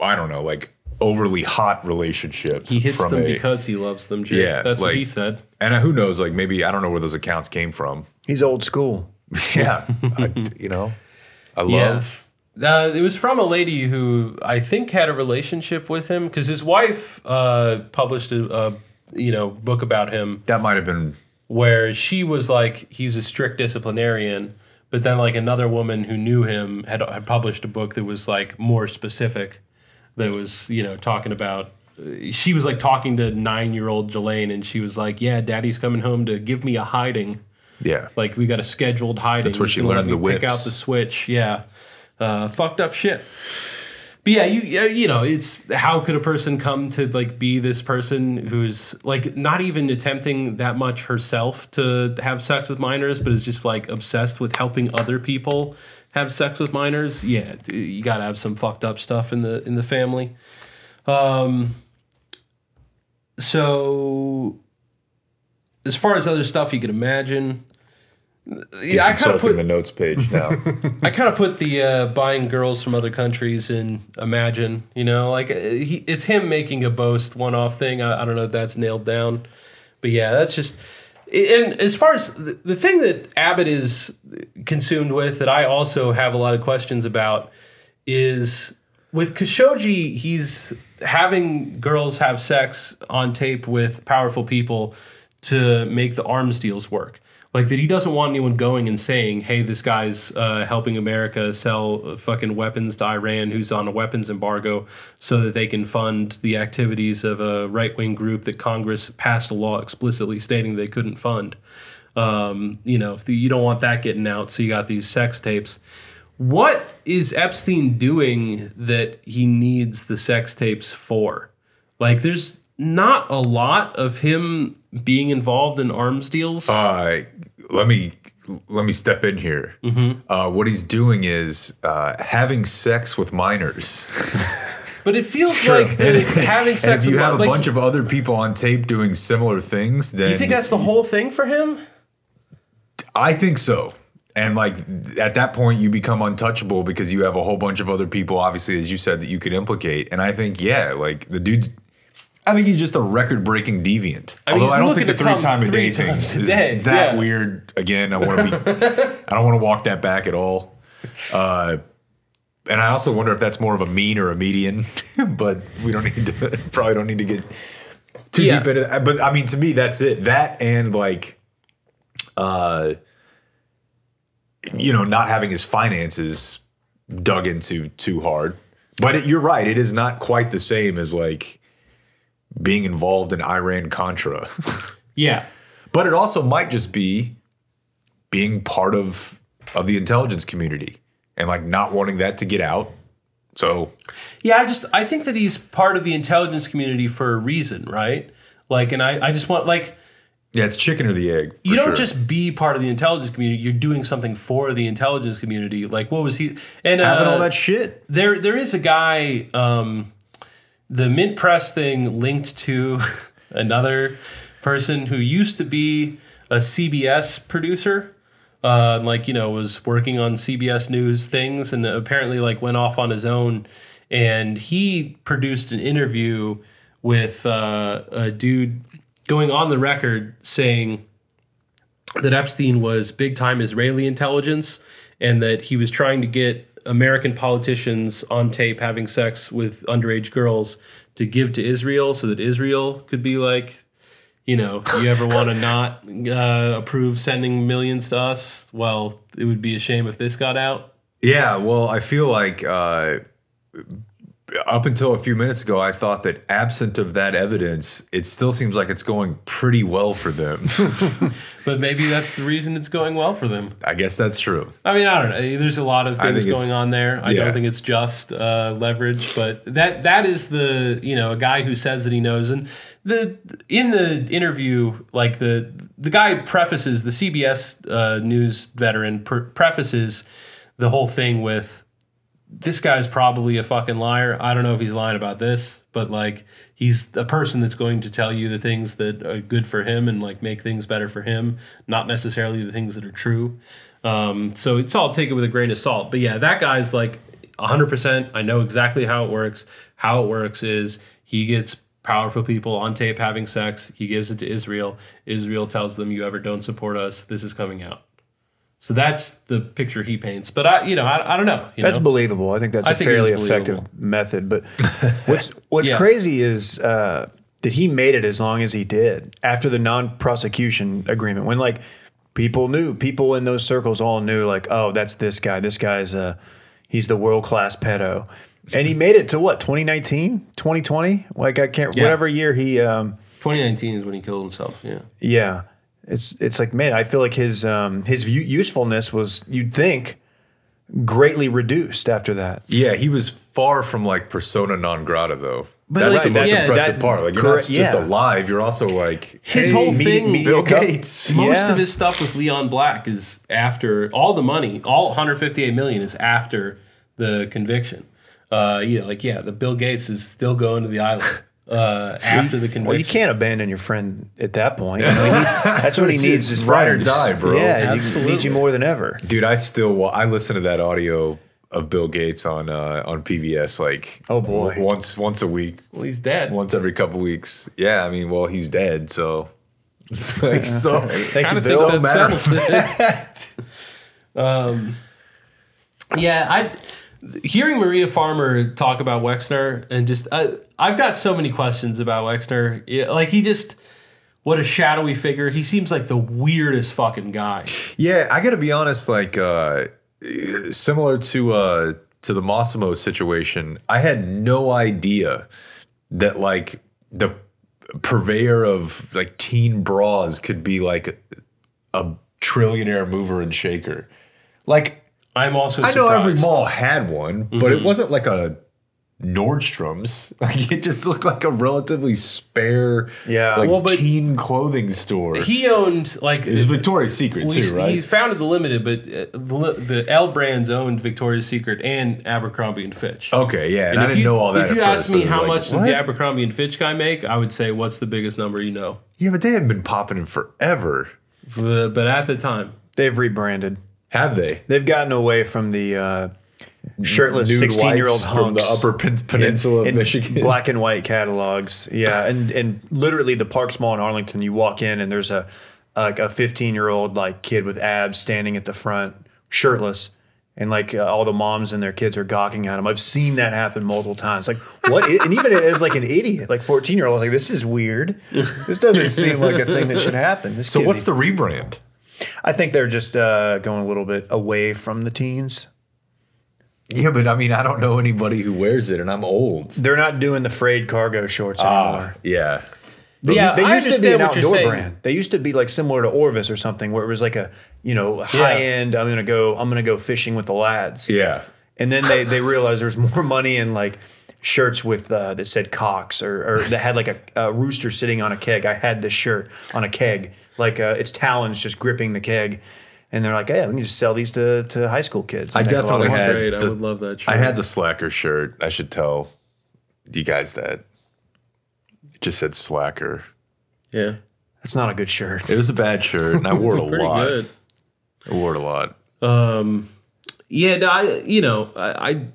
I don't know, like overly hot relationship. He hits from them a- because he loves them, Jake. Yeah, that's what he said. and uh, who knows? Like maybe I don't know where those accounts came from. He's old school. [laughs] Yeah, I, [laughs] you know, I love. Yeah. Uh, it was from a lady who I think had a relationship with him because his wife uh, published a, a you know book about him That might have been where she was like he was a strict disciplinarian, but then like another woman who knew him had had published a book that was like more specific, that was you know talking about. She was like talking to nine year old Ghislaine, and she was like, "Yeah, Daddy's coming home to give me a hiding. yeah. Like we got a scheduled hiding. That's where she learned the me Pick out the switch. Yeah, uh, fucked up shit. But yeah, you you know, it's how could a person come to like be this person who's like not even attempting that much herself to have sex with minors, but is just like obsessed with helping other people have sex with minors. Yeah, you got to have some fucked up stuff in the in the family. Um so as far as other stuff you could imagine, yeah, I kind of put the notes page now. [laughs] I kind of put the uh, buying girls from other countries in Imagine. You know, like uh, he, it's him making a boast one-off thing. I, I don't know if that's nailed down, but yeah, that's just. And as far as the, the thing that Abbott is consumed with, that I also have a lot of questions about, is with Khashoggi. He's having girls have sex on tape with powerful people to make the arms deals work. Like that, he doesn't want anyone going and saying, "Hey, this guy's uh, helping America sell fucking weapons to Iran, who's on a weapons embargo, so that they can fund the activities of a right wing group that Congress passed a law explicitly stating they couldn't fund." Um, you know, you don't want that getting out, so you got these sex tapes. What is Epstein doing that he needs the sex tapes for? Like, there's not a lot of him being involved in arms deals. uh, let me let me step in here. Mm-hmm. Uh, what he's doing is uh, having sex with minors. [laughs] but it feels like it- having and sex if you have a like, bunch of other people on tape doing similar things, then You think that's the whole thing for him? I think so. and like at that point you become untouchable because you have a whole bunch of other people obviously as you said that you could implicate and i think yeah like the dude i think he's just a record-breaking deviant. I mean, although i don't think the to three time a day. thing is that yeah. weird. Again i want to be [laughs] i don't want to walk that back at all. Uh and i also wonder if that's more of a mean or a median [laughs] but we don't need to [laughs] probably don't need to get too Yeah. deep into that. But i mean to me that's it. That and like uh you know, not having his finances dug into too hard. But it, you're right; it is not quite the same as like being involved in Iran Contra. Yeah. but it also might just be being part of of the intelligence community and like not wanting that to get out. So Yeah, I just I think that he's part of the intelligence community for a reason, right? Like, and I, I just want like yeah, it's chicken or the egg. you don't sure. just be part of the intelligence community. You're doing something for the intelligence community. Like, what was he? And having uh, all that shit. there there is a guy. Um, the Mint Press thing linked to [laughs] another person who used to be a CBS producer. Uh, like you know, was working on CBS News things, and apparently like went off on his own. And he produced an interview with uh, a dude going on the record saying that Epstein was big time Israeli intelligence and that he was trying to get American politicians on tape having sex with underage girls to give to Israel so that Israel could be like, you know, you ever want to [laughs] not uh, approve sending millions to us? Well, it would be a shame if this got out. Yeah, well, I feel like uh, up until a few minutes ago, I thought that absent of that evidence, it still seems like it's going pretty well for them. [laughs] But maybe that's the reason it's going well for them. I guess that's true. I mean, I don't know. There's a lot of things going on there. I yeah. don't think it's just uh, leverage, but that that is the you know a guy who says that he knows. And the in the interview, like the the guy prefaces the CBS uh, news veteran pre- prefaces the whole thing with this guy's probably a fucking liar. I don't know if he's lying about this, but like he's a person that's going to tell you the things that are good for him and like make things better for him, not necessarily the things that are true. Um, so it's all taken with a grain of salt. But yeah, that guy's like 100%. I know exactly how it works. How it works is he gets powerful people on tape having sex. He gives it to Israel. Israel tells them, "You ever don't support us, this is coming out." So that's the picture he paints. But I, you know, I, I don't know. You That's know? believable. I think that's I a think fairly effective method. But [laughs] what's what's Yeah. crazy is uh, that he made it as long as he did after the non-prosecution agreement. When like people knew, people in those circles all knew, like, oh, that's this guy. This guy's uh, he's the world class pedo, and he made it to what 2019, 2020. Like I can't Yeah. whatever year he. Um, 2019 is when he killed himself. Yeah. yeah, it's it's like man, I feel like his um, his usefulness was you'd think greatly reduced after that. Yeah, he was far from like persona non grata though. But, that's like, the most yeah, impressive that- part. Like you're correct- not just yeah. alive, you're also like His hey, whole meet- thing- meet Bill Gates. [laughs] Most Yeah. of his stuff with Leon Black is after all the money, all 158 million is after the conviction. Uh, you know, like yeah, the Bill Gates is still going to the island uh, after the conviction. Well, you can't abandon your friend at that point. I mean, he- [laughs] that's what he needs just is ride or friends. die, bro. Yeah, he needs you more than ever. Dude, I still wa- I listen to that audio of Bill Gates on uh, on PBS like Oh, boy. once once a week, well, he's dead. once every couple weeks. Yeah, I mean, well, he's dead, so [laughs] like so. Thank you, Kinda Bill. think matter that settles it. [laughs] um, yeah, I hearing Maria Farmer talk about Wexner and just I've got so many questions about Wexner. Like he just what a shadowy figure. He seems like the weirdest fucking guy. Yeah, I got to be honest. Like uh, similar to uh, to the Mossimo situation, I had no idea that like the purveyor of like teen bras could be like a trillionaire mover and shaker. Like I'm also I know every mall had one, but it wasn't like a Nordstrom's. [laughs] Like it just looked like a relatively spare, Yeah. like Well, but teen clothing store. He owned like it was Victoria's Secret Well, too, right? He founded the Limited, but uh, the, the L brands owned Victoria's Secret and Abercrombie and Fitch. Okay, yeah, and, And I if didn't you, know all that. If at you first, ask me how like, much does the Abercrombie and Fitch guy make, I would say, what's the biggest number you know? Yeah, but they haven't been popping in forever. Uh, but at the time, They've rebranded. Have they? They've gotten away from the uh, shirtless Nude sixteen-year-old whites from the hunks Upper Pen- Peninsula in- of in Michigan. [laughs] black and white catalogs. Yeah, and and literally the Parks Mall in Arlington, you walk in and there's a like a fifteen-year-old like kid with abs standing at the front, shirtless. And like uh, all the moms and their kids are gawking at him. I've seen that happen multiple times. Like what? i- and even as like an idiot, like fourteen year old, like this is weird. This doesn't seem like a thing that should happen. This So kid- what's the rebrand? I think they're just uh, going a little bit away from the teens. Yeah, but I mean, I don't know anybody who wears it, and I'm old. They're not doing the frayed cargo shorts anymore. yeah. They, Yeah, they I used to be an outdoor brand. They used to be like similar to Orvis or something, where it was like a you know high end. I'm gonna go. I'm gonna go fishing with the lads. Yeah. And then they they realized there's more money in like shirts with uh, that said Cox or, or that had like a, a rooster sitting on a keg. I had this shirt on a keg, like uh, its talons just gripping the keg. And they're like, "Hey, we can just sell these to, to high school kids." I and make a lot of definitely had Great. I the- would love that. Shirt. I had the slacker shirt. I should tell you guys that. It just said slacker. Yeah. That's not a good shirt. It was a bad shirt, and I wore it a [laughs] lot. good. I wore it a lot. Um, yeah, no, I, you know, I, I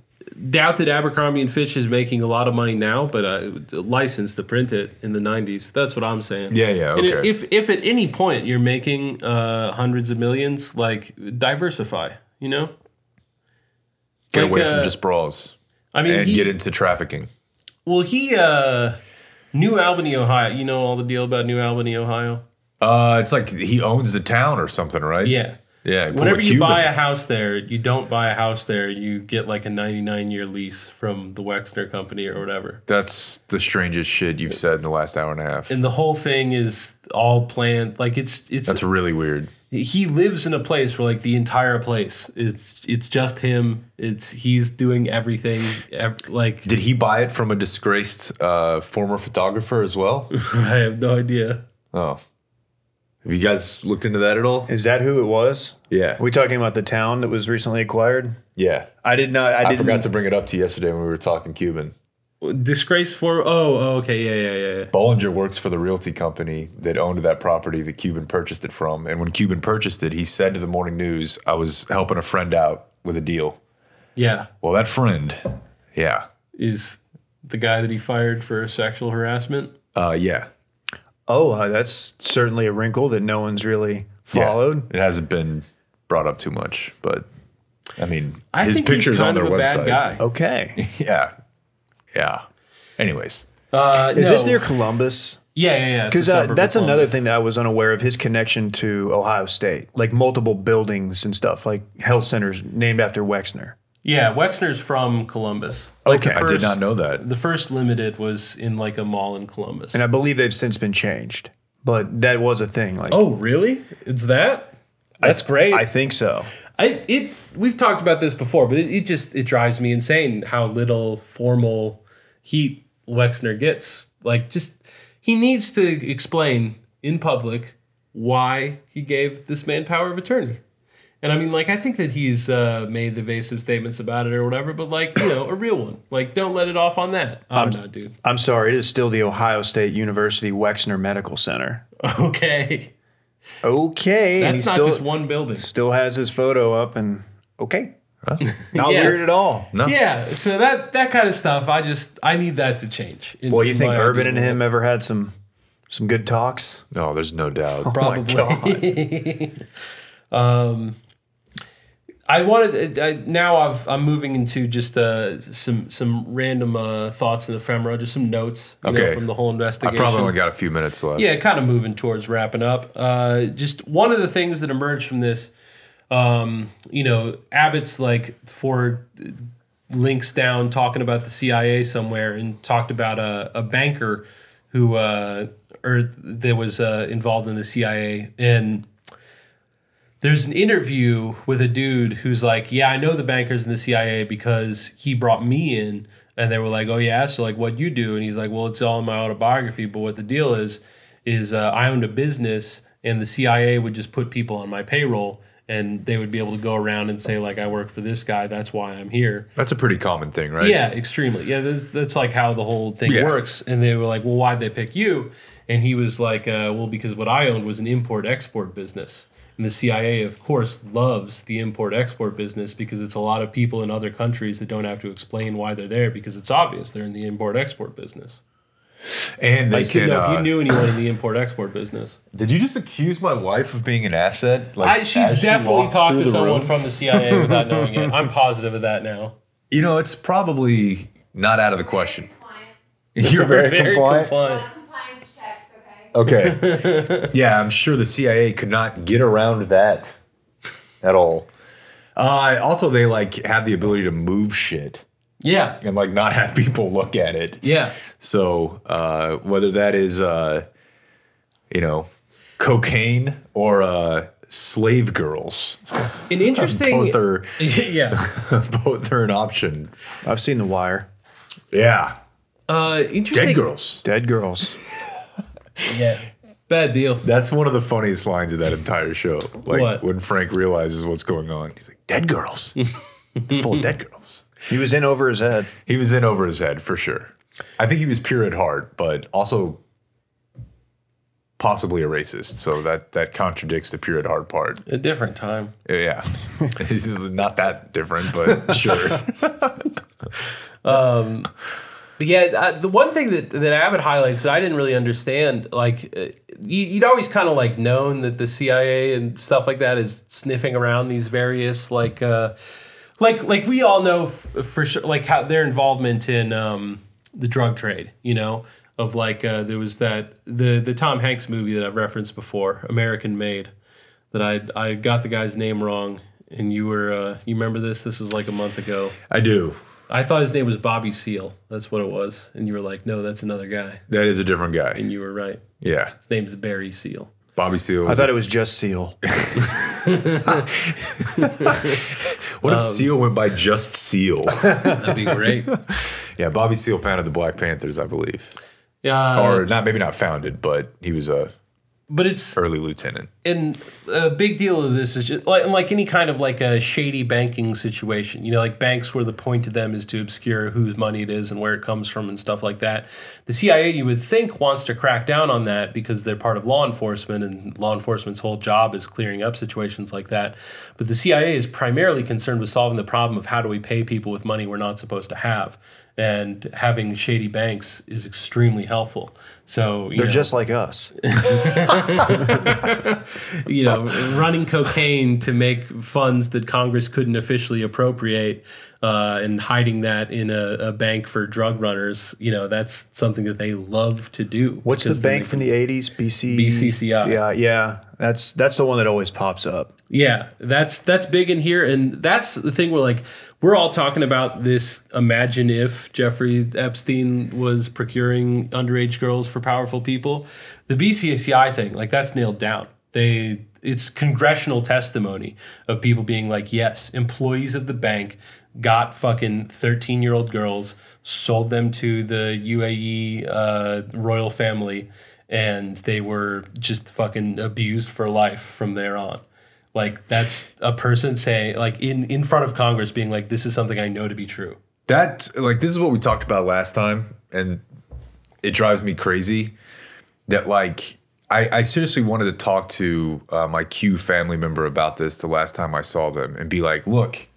doubt that Abercrombie and Fitch is making a lot of money now, but uh, licensed to print it in the '90s. That's what I'm saying. Yeah, yeah, And if if at any point you're making uh, hundreds of millions, like diversify, you know. Get Like, away uh, from just brawls I mean, and he, get into trafficking. well, he uh, New Albany, Ohio. You know all the deal about New Albany, Ohio. Uh, it's like he owns the town or something, right? Yeah. Yeah. Whenever you buy a house there, you don't buy a house there. You get like a 99 year lease from the Wexner company or whatever. That's the strangest shit you've said in the last hour and a half. And the whole thing is all planned. Like it's it's That's really weird. he lives in a place where like the entire place it's it's just him. It's he's doing everything. Ev- like Did he buy it from a disgraced uh, former photographer as well? [laughs] I have no idea. oh. Have you guys looked into that at all? Is that who it was? Yeah. Are we talking about the town that was recently acquired? yeah. I did not. I, I, didn't, forgot to bring it up to you yesterday when we were talking Cuban. Disgrace for oh, oh okay yeah yeah yeah yeah. Bollinger works for the realty company that owned that property that Cuban purchased it from. And when Cuban purchased it, he said to the morning news, I was helping a friend out with a deal. Yeah, Well, that friend, yeah. is the guy that he fired for sexual harassment. Uh, yeah. Oh, uh, that's certainly a wrinkle that no one's really Yeah. followed. It hasn't been brought up too much, but I mean, I his think pictures he's kind on their of a website. bad guy. Okay. [laughs] Yeah. Yeah. Anyways, Uh, Is this near Columbus? Yeah, yeah, yeah. Because uh, that's another thing that I was unaware of his connection to Ohio State, like multiple buildings and stuff, like health centers named after Wexner. Yeah, Wexner's from Columbus. Like the Okay. I did not know that. The first limited was in like a mall in Columbus. And I believe they've since been changed, but that was a thing. Like, oh, really? It's that? That's great. I think so. I it we've talked about this before, but it, it just it drives me insane how little formal heat Wexner gets. Like just he needs to explain in public why he gave this man power of attorney. And I mean, like, I think that he's uh, made evasive statements about it or whatever, but like, you know, a real one. Like, don't let it off on that. I'm not, dude. I'm sorry, it is still the Ohio State University Wexner Medical Center. [laughs] Okay, Okay. and that's he not still, just one building. Still has his photo up, and okay. Not Yeah. weird at all. no. Yeah, so that that kind of stuff, I just I need that to change. in- Boy, you think my Urban and him ever had some some good talks? No, there's no doubt. probably. [laughs] [laughs] um, I wanted I, now. I've, I'm moving into just uh, some some random uh, thoughts and ephemera, just some notes you know, from the whole investigation. I probably only got a few minutes left. Yeah, kind of moving towards wrapping up. Uh, just one of the things that emerged from this, um, you know, Abbott's like four links down talking about the CIA somewhere and talked about a, a banker who uh, or that was uh, involved in the CIA and there's an interview with a dude who's like, "Yeah, I know the bankers in the CIA because he brought me in." And they were like, "Oh yeah, so like what you do?" And he's like, "Well, it's all in my autobiography, but what the deal is is uh, I owned a business and the CIA would just put people on my payroll and they would be able to go around and say like I work for this guy, that's why I'm here." That's a pretty common thing, right? Yeah, extremely. Yeah, that's, that's like how the whole thing Yeah. works. And they were like, "Well, why'd they pick you?" And he was like, uh, "Well, because what I owned was an import export business." And the CIA, of course, loves the import export business because it's a lot of people in other countries that don't have to explain why they're there because it's obvious they're in the import export business. And they Like, you can. know, if you uh, knew anyone in the import export business, [coughs] did you just accuse my wife of being an asset? Like, I, she's she definitely walked talked to someone room? from the CIA [laughs] without knowing it. I'm positive of that now. You know, it's probably not out of the question. [laughs] You're [laughs] very, Very compliant. compliant. Compliance checks, okay? Okay. [laughs] yeah, I'm sure the CIA could not get around that at all. Uh, also, they like have the ability to move shit Yeah, and like not have people look at it. yeah. So uh, whether that is, uh, you know, cocaine or uh, slave girls, An interesting. both are [laughs] yeah. [laughs] both are an option. I've seen The Wire. Yeah, Uh, interesting. dead girls. Dead girls. Yeah. Bad deal. That's one of the funniest lines of that entire show. Like What? when Frank realizes what's going on, he's like, "Dead girls, [laughs] full of dead girls." He was in over his head. He was in over his head for sure. I think he was pure at heart, but also possibly a racist. So that that contradicts the pure at heart part. A different time. Yeah, [laughs] he's not that different, but sure. [laughs] Um, But yeah, uh, the one thing that, that Abbott highlights that I didn't really understand, like, uh, you, you'd always kind of like known that the CIA and stuff like that is sniffing around these various, like, uh, like, like we all know f- for sure, like how their involvement in um, the drug trade, you know, of like uh, there was that the the Tom Hanks movie that I've referenced before, American Made, that I I got the guy's name wrong, and you were uh, you remember this? This was like a month ago. I do. I thought his name was Bobby Seale. That's what it was. And you were like, no, that's another guy. That is a different guy. And you were right. Yeah, His name's Barry Seal. Bobby Seale. I Was thought it was just Seal. [laughs] what if um, Seal went by just Seal? [laughs] That'd be great. [laughs] yeah, Bobby Seale founded the Black Panthers, I believe, Yeah. Uh, or not maybe not founded, but he was a but it's early lieutenant. and a big deal of this is just like like any kind of like a shady banking situation. You know, like banks where the point of them is to obscure whose money it is and where it comes from and stuff like that. The CIA, you would think, wants to crack down on that because they're part of law enforcement and law enforcement's whole job is clearing up situations like that. But the CIA is primarily concerned with solving the problem of how do we pay people with money we're not supposed to have. And having shady banks is extremely helpful. So you They're know, just like us. [laughs] you know, running cocaine to make funds that Congress couldn't officially appropriate uh, and hiding that in a, a bank for drug runners, you know, that's something that they love to do. What's the bank from the '80s? BC. BCCI. Yeah, yeah. That's that's the one that always pops up. Yeah, that's that's big in here, and that's the thing where like we're all talking about this. Imagine if Jeffrey Epstein was procuring underage girls for powerful people. The BCCI thing, like that's nailed down. They it's congressional testimony of people being like, yes, employees of the bank got fucking 13 year old girls, sold them to the UAE uh, royal family, and they were just fucking abused for life from there on. Like that's a person saying, like in in front of Congress, being like, "This is something I know to be true." That like this is what we talked about last time, and it drives me crazy that like I, I seriously wanted to talk to uh, my Q family member about this the last time I saw them and be like, look,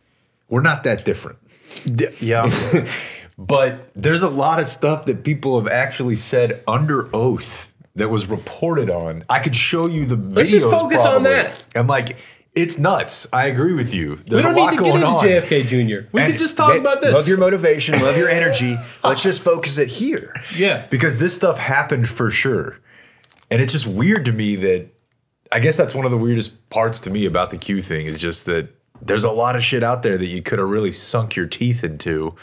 we're not that different. D- yeah. [laughs] But there's a lot of stuff that people have actually said under oath that was reported on. I could show you the videos. Let's just focus on that. And like, it's nuts. I agree with you. There's we don't a lot need to get going into on. JFK Jr. We And could just talk They- about this. Love your motivation. Love your energy. [laughs] Let's just focus it here. yeah, because this stuff happened for sure. And it's just weird to me that I guess that's one of the weirdest parts to me about the Q thing is just that there's a lot of shit out there that you could have really sunk your teeth into.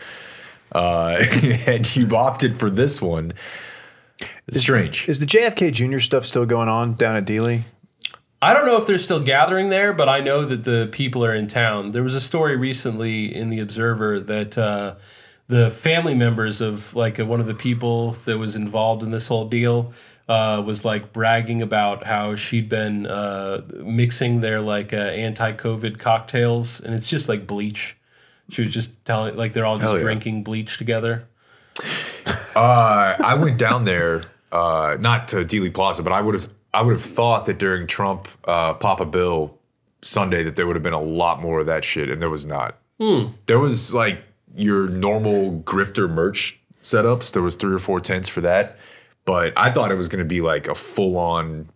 Uh, [laughs] and you opted for this one. It's strange. Is the JFK Jr. stuff still going on down at Dealey? I don't know if they're still gathering there, but I know that the people are in town. There was a story recently in the Observer that uh, the family members of like one of the people that was involved in this whole deal uh, was like bragging about how she'd been uh, mixing their like uh, anti-COVID cocktails, and it's just like bleach. She was just telling like they're all just Hell yeah. drinking bleach together. Uh, I went down there, uh, not to Dealey Plaza, but I would have. I would have thought that during Trump uh, Papa Bill Sunday that there would have been a lot more of that shit, and there was not. There was like your normal grifter merch setups. There was three or four tents for that, but I thought it was going to be like a full on,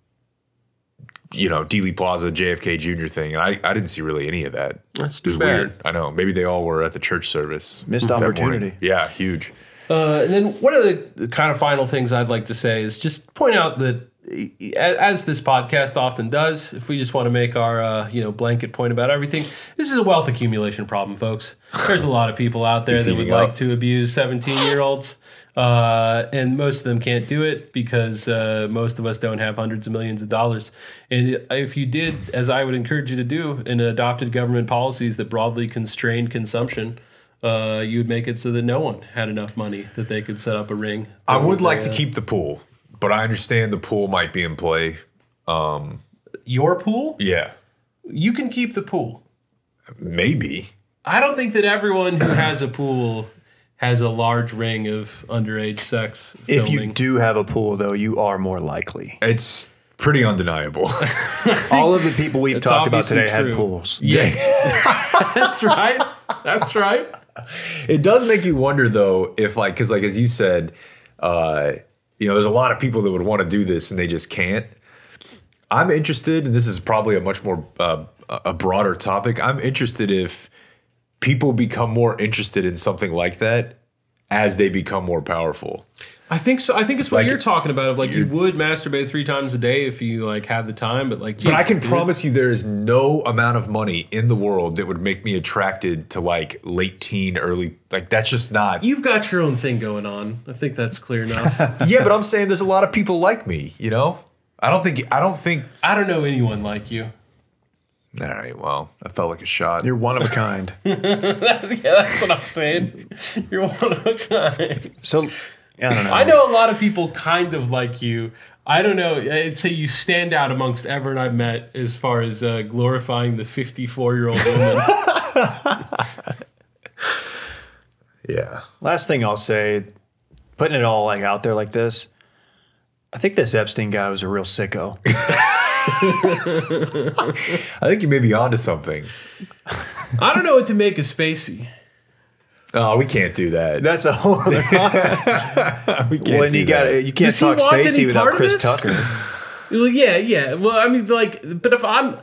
you know, Dealey Plaza JFK Jr. thing, and I, I didn't see really any of that. That's It was too bad. weird. I know. Maybe they all were at the church service. Missed that morning. opportunity. Yeah, huge. Uh, and then one of the, kind of final things I'd like to say is just point out that as this podcast often does, if we just want to make our uh, you know blanket point about everything, this is a wealth accumulation problem, folks. There's a lot of people out there that would eating like to abuse 17 year olds. Uh, and most of them can't do it because uh, most of us don't have hundreds of millions of dollars. And if you did, as I would encourage you to do, and adopted government policies that broadly constrained consumption, uh, you would make it so that no one had enough money that they could set up a ring. I would like to Uh, keep the pool, but I understand the pool might be in play. your pool. Yeah, You can keep the pool. maybe. I don't think that everyone who has a pool has a large ring of underage sex If you do have a pool, though, you are more likely. It's pretty undeniable. [laughs] All of the people we've It's talked about obviously today had true. pools. yeah, [laughs] that's right. That's right. [laughs] it does make you wonder though if like because like as you said, uh, you know, there's a lot of people that would want to do this and they just can't. I'm interested, and this is probably a much more uh, a broader topic. I'm interested if people become more interested in something like that as they become more powerful. I think so. I think it's what Like, you're talking about. Of like you would masturbate three times a day if you like had the time, but like. But I can dude. promise you there is no amount of money in the world that would make me attracted to like late teen, early like that's just not. You've got your own thing going on. I think that's clear enough. [laughs] yeah, but I'm saying there's a lot of people like me, you know? I don't think I don't think I don't know anyone like you. All right, well, I felt like a shot. You're one of a kind. [laughs] Yeah, that's what I'm saying. You're one of a kind. So, I don't know. I know a lot of people kind of like you. I don't know. I'd say you stand out amongst everyone I've met as far as uh, glorifying the 54 year old woman. [laughs] Yeah. Last thing I'll say, putting it all like out there like this, I think this Epstein guy was a real sicko. [laughs] I think you may be onto something. I don't know what to make of Spacey. Oh, we can't do that. That's a whole other. [laughs] [laughs] we can't when do you got that. you can't Does he talk want any Spacey without of Chris this? Tucker. Well, yeah, yeah. Well, I mean, like, but if I'm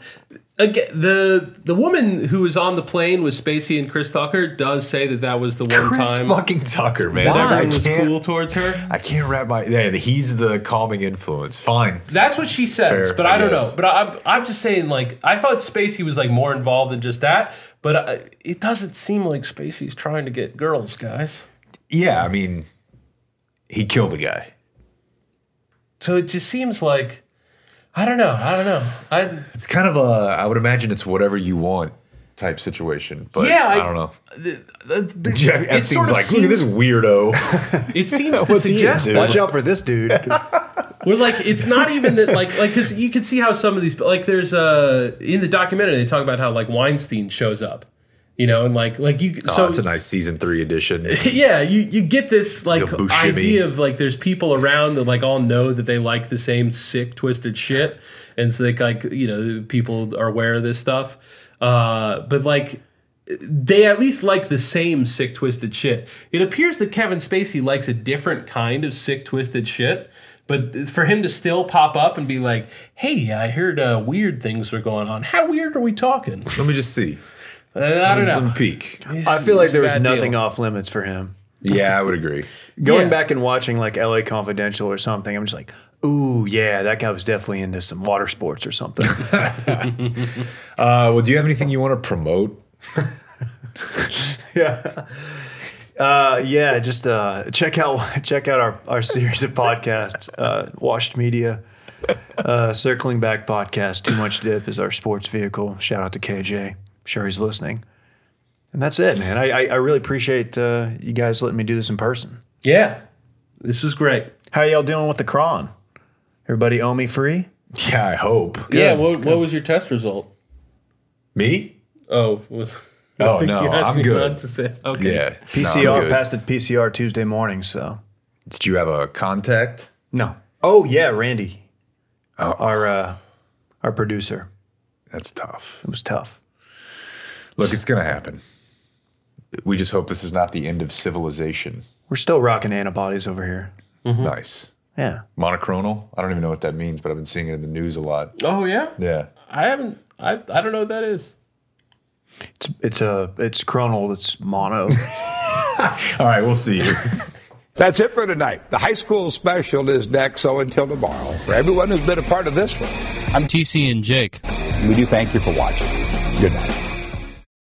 again, the the woman who was on the plane with Spacey and Chris Tucker does say that that was the one Chris time fucking Tucker, man. that I everyone was can't, cool towards her. I can't wrap my yeah. He's the calming influence. Fine. That's what she says, Fair, but I I, don't guess. know. But I'm I'm just saying, like, I thought Spacey was like more involved than just that. But uh, it doesn't seem like Spacey's trying to get girls, guys. Yeah, I mean, he killed a guy. So it just seems like I don't know. I don't know. I It's kind of a. I would imagine it's whatever you want type situation. But Yeah, I, I- don't know. the, Jeff it Epstein's sort of like, look at this weirdo. [laughs] It seems [laughs] to suggest Watch out for this dude. [laughs] We're like, it's not even that, like, like, because you can see how some of these, like, there's uh in the documentary they talk about how like Weinstein shows up, you know, and like, like you, oh, so it's a nice season three edition. [laughs] yeah, you you get this like idea of like there's people around that like all know that they like the same sick twisted shit, [laughs] and so they like you know people are aware of this stuff, uh, but like they at least like the same sick twisted shit. It appears that Kevin Spacey likes a different kind of sick twisted shit. But for him to still pop up and be like, "Hey, I heard uh, weird things were going on. How weird are we talking?" Let me just see. Uh, I don't Let me know. peek. I feel like It's a there was bad nothing deal. off limits for him. Yeah, I would agree. [laughs] Going Yeah. back and watching like LA Confidential or something, I'm just like, ooh, yeah, that guy was definitely into some water sports or something. [laughs] Uh, well, do you have anything you want to promote? [laughs] yeah. Uh, yeah, just uh, check out [laughs] check out our, our series of podcasts. Uh, Washed Media, uh, Circling Back podcast. Too much dip is our sports vehicle. Shout out to KJ. Sure he's listening. And that's it, man. I I, I really appreciate uh, you guys letting me do this in person. Yeah, this was great. How y'all doing with the cron? Everybody owe me free? Yeah, I hope. Yeah, what, what was your test result? Me? Oh, was [laughs] Oh, [laughs] you no, I'm good. to say- Okay. Yeah. PCR No, good. passed at PCR Tuesday morning, so Did you have a contact? no. Oh yeah, Randy. our uh, our producer. That's tough. It was tough. Look, it's gonna happen. We just hope this is not the end of civilization. We're still rocking antibodies over here. Nice. Yeah. Monoclonal? I don't even know what that means, but I've been seeing it in the news a lot. Oh yeah, Yeah. I haven't. I I don't know what that is. It's it's a it's chronal. It's mono. [laughs] [laughs] All right, we'll see you. That's it for tonight. The high school special is next, so until tomorrow, for everyone who's been a part of this one, I'm TC and Jake. we do thank you for watching. Good night.